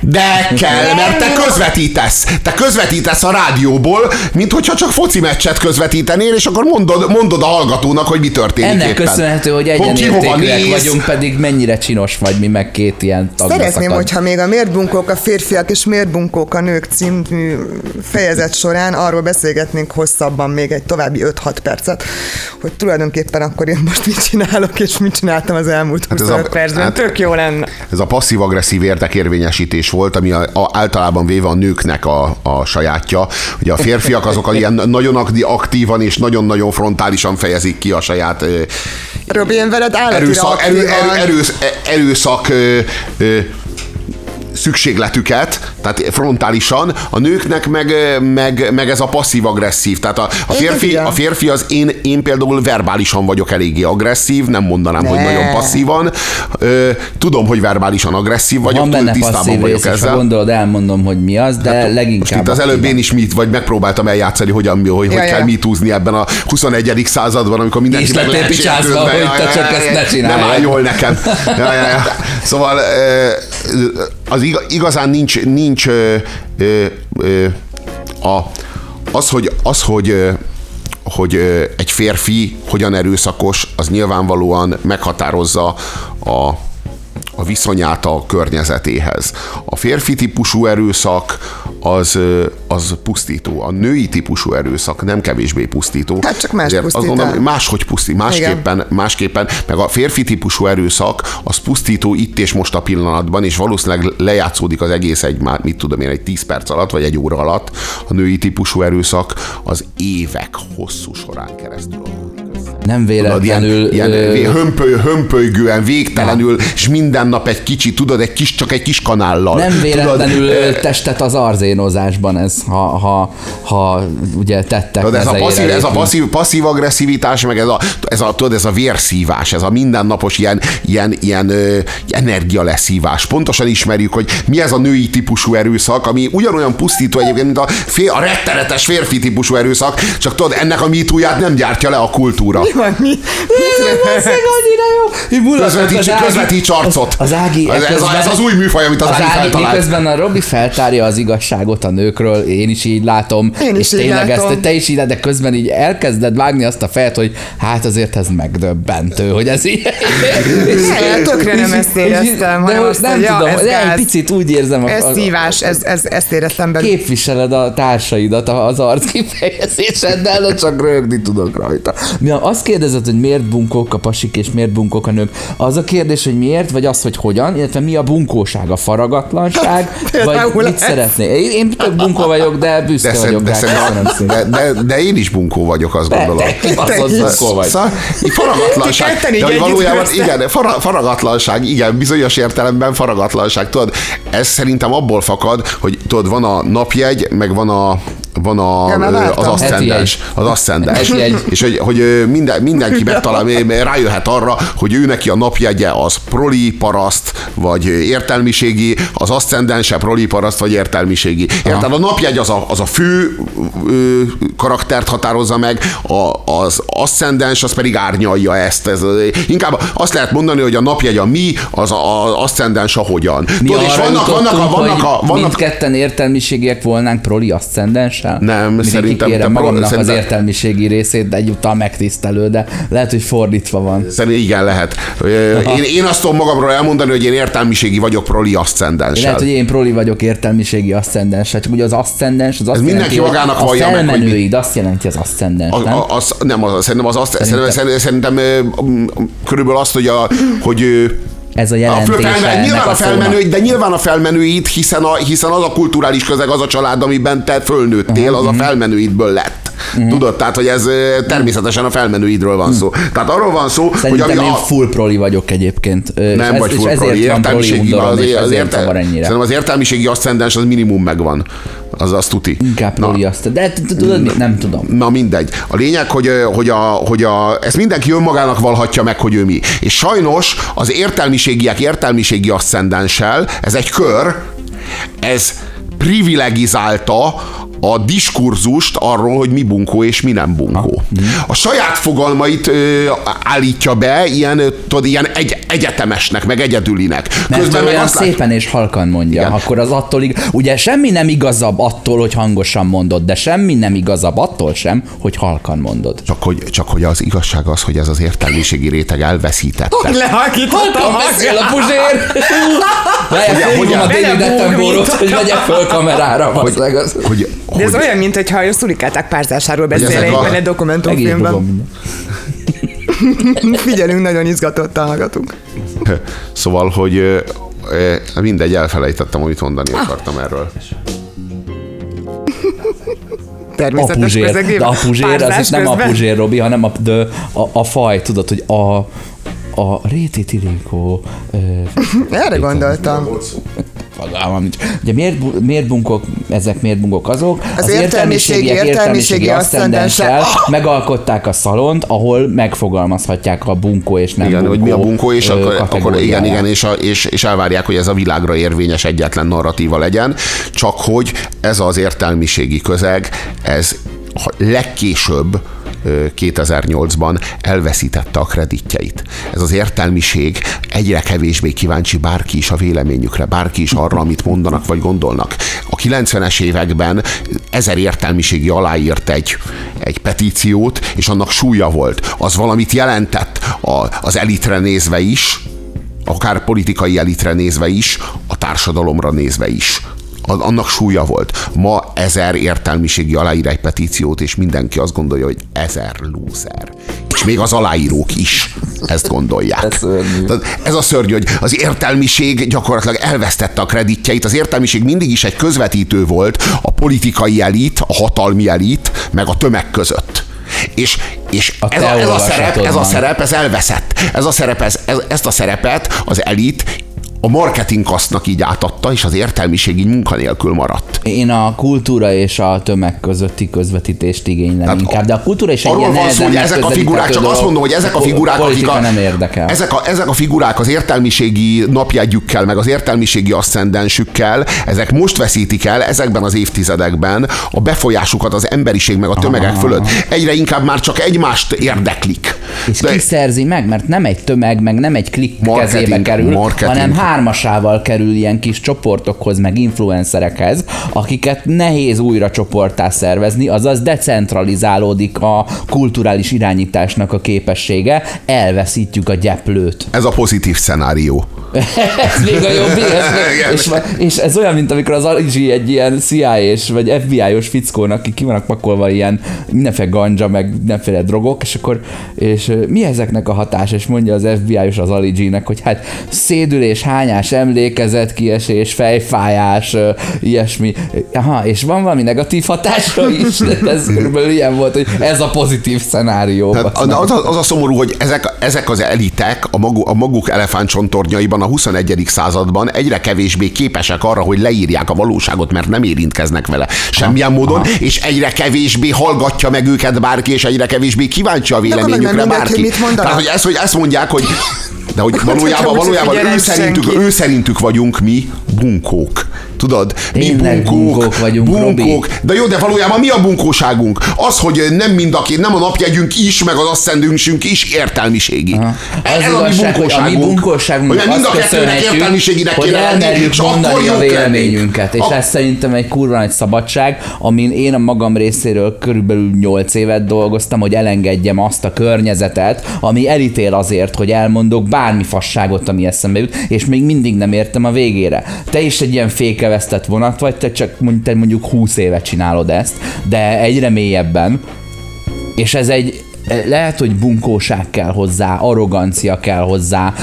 De kell, mert te közvetítesz. Te közvetítesz a rádióból, mint hogyha csak foci meccset közvetítenél, és akkor mondod, mondod a hallgatónak, hogy mi történik Ennek éppen. köszönhető, hogy egyenértékűek vagyunk, pedig mennyire csinos vagy, mi meg két ilyen tagba Szeretném, hogyha még a Miért bunkók a férfiak és Miért bunkók a nők című fejezet során arról beszélgetnénk hosszabban még egy további 5-6 percet, hogy tulajdonképpen akkor én most mit csinálok, és mit csináltam az elmúlt Hát ez 25 a- percben. hát- Tök jó lenne. Ez a passzív-agresszív érdekérvényesítés volt, ami a, a, általában véve a nőknek a, a sajátja. Ugye a férfiak azok ilyen nagyon aktívan és nagyon-nagyon frontálisan fejezik ki a saját Robi, én veled erőszak, erő, erő, erősz, erőszak ö, ö, szükségletüket, tehát frontálisan, a nőknek meg, meg, meg ez a passzív-agresszív. Tehát a, a, férfi, a férfi az én, én például verbálisan vagyok eléggé agresszív, nem mondanám, hogy Ne. nagyon passzívan. Ö, tudom, hogy verbálisan agresszív vagyok, Van túl tisztában vagyok rész, és ha ezzel. Hát gondolod, elmondom, hogy mi az, de Most leginkább... itt az előbb én is mit, vagy megpróbáltam eljátszani, hogyan, hogy, hogy Ja, kell ja. mitúzni ebben a 21. században, amikor mindenki meg lehet picsázva, hogy te csak ezt ne Nem csináljad. áll jól nekem. Ja, ja, ja. Szóval az iga- igazán nincs, nincs ö, ö, ö, a, az, hogy, az, hogy ö, hogy egy férfi hogyan erőszakos, az nyilvánvalóan meghatározza a, a viszonyát a környezetéhez. A férfi típusú erőszak az, az pusztító. A női típusú erőszak nem kevésbé pusztító. Hát csak más Ezért azt mondom, el. máshogy pusztít, másképpen, másképpen, meg a férfi típusú erőszak az pusztító itt és most a pillanatban, és valószínűleg lejátszódik az egész egy, már, mit tudom én, egy 10 perc alatt, vagy egy óra alatt. A női típusú erőszak az évek hosszú során keresztül adódik Nem Tudod, ilyen, véletlenül... ilyen ö, hömpöly, hömpölygően, végtelenül, és minden nap egy kicsit, tudod, egy kis, csak egy kis kanállal. Nem véletlenül Tudod, testet az arzénozásban ez, ha, ha, ha ugye tettek Tudod, ez a, passzív, ez a passzív, passzív agresszivitás, meg ez a, ez a, tudod, ez a vérszívás, ez a mindennapos ilyen, ilyen, ilyen ö, energialeszívás. Pontosan ismerjük, hogy mi ez a női típusú erőszak, ami ugyanolyan pusztító egyébként, mint a, fél, a rettenetes férfi típusú erőszak, csak tudod, ennek a mitúját nem gyártja le a kultúra. Mi van, mi? Annyira jó! Mulatott Közvetíts, az közvetíts arcot. Az, az Ági, ez, ez, ez, az új műfaj, amit az, az Ági Ági, feltalált. miközben a Robi feltárja az igazságot a nőkről, én is így látom, Én is és így tényleg látom. ezt te is így, de közben így elkezded vágni azt a fejet, hogy hát azért ez megdöbbentő, hogy ez így. Ne, tökre nem ezt éreztem, de azt, nem hogy ja, tudom, ez de egy picit úgy érzem. a- Ez a- szívás, ez, ez, ezt éreztem belőle. képviseled a társaidat az arc kifejezéseddel, de csak rögni tudok rajta. Mi azt kérdezed, hogy miért bunkók a pasik és miért bunkók a nők, az a kérdés, hogy miért, vagy az, hogy hogyan, illetve mi a bunkóság, a faragatlanság, vagy mit szeretné. Én, én tök bunkó vagyok, de büszke De, vagyok de, rá, de, de, de, de, én is bunkó vagyok, azt gondolom. Te kibaszott is. bunkó vagy. Szóval, így faragatlanság. De hogy valójában, igen, fara, faragatlanság, igen, bizonyos értelemben faragatlanság. Tudod, ez szerintem abból fakad, hogy tudod, van a napjegy, meg van a van a, Ja, az aszcendens. Az aszcendens. És hogy, hogy minden, mindenki megtalál, rájöhet arra, hogy ő neki a napjegye az proli paraszt, vagy értelmiségi, az aszcendense proli paraszt, vagy értelmiségi. Érted? A napjegy az a, az a fő ö, karaktert határozza meg, a, az aszcendens az pedig árnyalja ezt. Ez, inkább azt lehet mondani, hogy a napjegy a mi, az az aszcendens a hogyan. Mi Tudod, és vannak, vannak, a, vannak, a, vannak mindketten értelmiségiek volnánk proli aszcendenssel? Asszendenssel. Nem, Mindig szerintem te magamnak szerintem- az értelmiségi részét, de egyúttal megtisztelő, de lehet, hogy fordítva van. Szerintem igen, lehet. Én, én azt tudom magamról elmondani, hogy én értelmiségi vagyok proli Lehet, aszcendenssel. hogy én proli vagyok értelmiségi aszendenssel, csak ugye az aszcendens az azt Ez mindenki jelenti, hogy magának a vallja meg, felmenőid, azt jelenti az aszcendens, nem? a, az, nem, az, szerintem az azt, szerintem, szerintem, szerintem körülbelül azt, hogy, a, hogy Ez a jelentése felmen, nyilván a felmenőid, de nyilván a felmenőid, hiszen, a, hiszen az a kulturális közeg, az a család, amiben te fölnőttél, az a felmenőidből lett. Tudod, tehát, hogy ez ö, természetesen a felmenőidről van szó. Tehát arról van szó, hogy Szerintem ami én a, full proli vagyok egyébként. És nem ez, vagy és full ezért proli, van értelmiségi, az, és az, ezért érte, zavar ennyire. szerintem az értelmiségi aszcendens az minimum megvan. Az azt tuti. Inkább proli azt. De tudod mit? Nem tudom. Na mindegy. A lényeg, hogy, hogy, a, hogy a, ezt mindenki önmagának valhatja meg, hogy ő mi. És sajnos az értelmiségiek értelmiségi aszcendenssel, ez egy kör, ez privilegizálta a diskurzust arról, hogy mi bunkó és mi nem bunkó. A saját fogalmait ö, állítja be ilyen, tudod, ilyen egy, egyetemesnek, meg egyedülinek. Mert Közben meg olyan azt lát- szépen és halkan mondja, Igen. akkor az attól, ig- ugye semmi nem igazabb attól, hogy hangosan mondod, de semmi nem igazabb attól sem, hogy halkan mondod. csak hogy, csak hogy az igazság az, hogy ez az értelmiségi réteg elveszítette. Lehalkítottam beszél a puzsér! Hogy- fölhívom a hogy- David Attenborough-t, hogy vegye föl kamerára. Hogy, bazzeg, az- hogy, De ez hogy, olyan, mint hogyha a szurikáták párzásáról beszél ezek egy, a- egy Meg is dokumentumfilmben. Figyelünk, nagyon izgatottan hallgatunk. Szóval, hogy ö, mindegy, elfelejtettem, amit mondani akartam erről. Természetes Apuzsér. közegében. De apuzsér, az itt nem közben. apuzsér, Robi, hanem a, de a, a faj, tudod, hogy a, a Réti Tirikó ö, Erre gondoltam. Fogalmam nincs. Ugye miért, miért bunkok, ezek miért bunkok azok? Az értelmiségi- értelmiségi értelmiségi aszcendenssel aszcendenssel- megalkották a szalont, ahol megfogalmazhatják a bunkó és nem Igen, bunkó hogy mi a bunkó, és akkor, akkor igen, igen, és, a, és, és elvárják, hogy ez a világra érvényes egyetlen narratíva legyen, csak hogy ez az értelmiségi közeg, ez legkésőbb 2008-ban elveszítette a kreditjeit. Ez az értelmiség egyre kevésbé kíváncsi bárki is a véleményükre, bárki is arra, amit mondanak vagy gondolnak. A 90-es években ezer értelmiségi aláírt egy, egy petíciót, és annak súlya volt. Az valamit jelentett a, az elitre nézve is, akár politikai elitre nézve is, a társadalomra nézve is. Annak súlya volt. Ma ezer értelmiségi aláír egy petíciót, és mindenki azt gondolja, hogy ezer lúzer. És még az aláírók is ezt gondolják. Ez ez a szörnyű, hogy az értelmiség gyakorlatilag elvesztette a kreditjeit. Az értelmiség mindig is egy közvetítő volt a politikai elit, a hatalmi elit, meg a tömeg között. És, és A ez, a, ez, a szerep, ez a szerep, ez elveszett. Ez a szerep, ez, ez, ezt a szerepet az elit a marketingkasznak így átadta, és az értelmiség így munkanélkül maradt. Én a kultúra és a tömeg közötti közvetítést igénylem Tehát inkább, de a kultúra is egy Arról van szó, hogy ezek a figurák, csak azt mondom, hogy ezek a figurák, akik a, nem érdekel. Ezek a, ezek a figurák az értelmiségi napjegyükkel, meg az értelmiségi asszendensükkel, ezek most veszítik el ezekben az évtizedekben a befolyásukat az emberiség meg a tömegek fölött. Egyre inkább már csak egymást érdeklik. És De- ki szerzi meg, mert nem egy tömeg, meg nem egy klik Marketing, kezébe kerül, marketing. hanem hármasával kerül ilyen kis csoportokhoz, meg influencerekhez, akiket nehéz újra csoportá szervezni, azaz decentralizálódik a kulturális irányításnak a képessége, elveszítjük a gyeplőt. Ez a pozitív szenárió. ez még a jobb, ez, és, és, ez olyan, mint amikor az Aligi egy ilyen CIA-s vagy FBI-os fickónak, aki ki vannak pakolva ilyen mindenféle ganja, meg mindenféle drogok, és akkor és mi ezeknek a hatása? És mondja az FBI-os az Aliginek, hogy hát szédülés, hányás, emlékezet, kiesés, fejfájás, ilyesmi. Aha, és van valami negatív hatása is, de ez körülbelül ilyen volt, hogy ez a pozitív szenárió. Tehát az, az, az a szomorú, hogy ezek, ezek az elitek a, magu, a maguk elefántcsontornyaiban a 21. században egyre kevésbé képesek arra, hogy leírják a valóságot, mert nem érintkeznek vele semmilyen módon, és egyre kevésbé hallgatja meg őket bárki, és egyre kevésbé kíváncsi a véleményükre bárki. Tehát, hogy ezt, hogy ezt mondják, hogy de hogy valójában, valójában ő, szerintük, senki. ő szerintük vagyunk mi bunkók. Tudod? Tényleg bunkók vagyunk, Robi. De jó, de valójában mi a bunkóságunk? Az, hogy nem mind a két, nem a napjegyünk is, meg az asszendünkünk is értelmiségi. Aha. Ez Az a mi igazság, hogy a mi bunkóságunk. bunkóságunk Hogy mind a kettőnek értelmiséginek hogy kéne lenni, és akkor a véleményünket. És A- ez szerintem egy kurva nagy szabadság, amin én a magam részéről körülbelül 8 évet dolgoztam, hogy elengedjem azt a környezetet, ami elítél azért, hogy elmondok bármi fasságot, ami eszembe jut, és még mindig nem értem a végére. Te is egy ilyen fékevesztett vonat vagy, te csak mondjuk, te mondjuk 20 éve csinálod ezt, de egyre mélyebben, és ez egy lehet, hogy bunkóság kell hozzá, arrogancia kell hozzá,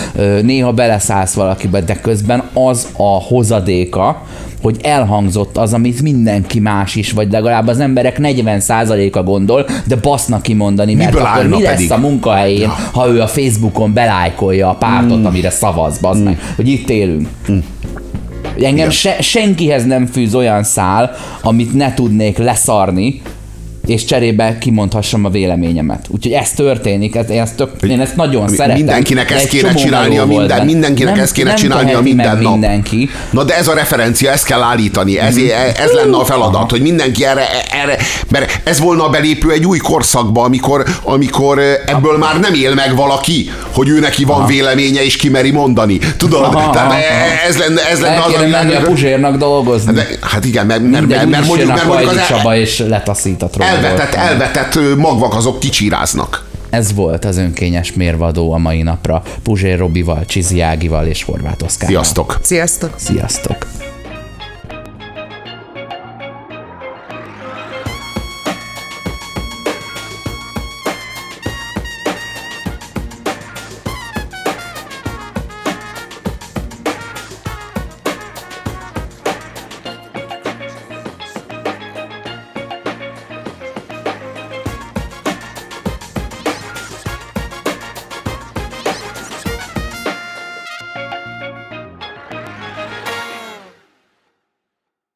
néha beleszállsz valakibe, de közben az a hozadéka, hogy elhangzott az, amit mindenki más is, vagy legalább az emberek 40%-a gondol, de basznak kimondani, mert Miből akkor mi lesz pedig? a munkahelyén, ha ő a Facebookon belájkolja a pártot, Hmm. amire szavaz, bazd meg, hogy itt élünk. Engem se, senkihez nem fűz olyan szál, amit ne tudnék leszarni, és cserébe kimondhassam a véleményemet. Úgyhogy ez történik, ez, én, ezt tök, én ezt nagyon Mi- szeretem. mindenkinek de ezt kéne csinálnia minden- mindenkinek nem, ezt kéne nem csinálnia minden nap. mindenki. Na de ez a referencia, ezt kell állítani, ez, Mhm. ez lenne a feladat, hogy mindenki erre, erre, mert ez volna a belépő egy új korszakba, amikor, amikor ebből már nem él meg valaki, hogy ő neki van véleménye és kimeri mondani. Tudod? Aha, Tehát aha, ez lenne, ez lenne az, ami- menni a Puzsérnak dolgozni. de, hát igen, mert, mert, mert, mert mondjuk, mert mondjuk az Csaba, és letaszít a. elvetett, elvetett magvak azok kicsiráznak. Ez volt az önkényes mérvadó a mai napra. Puzsér Robival, Csizi Ágival és Horváth Oszkárral. Sziasztok! Sziasztok! Sziasztok!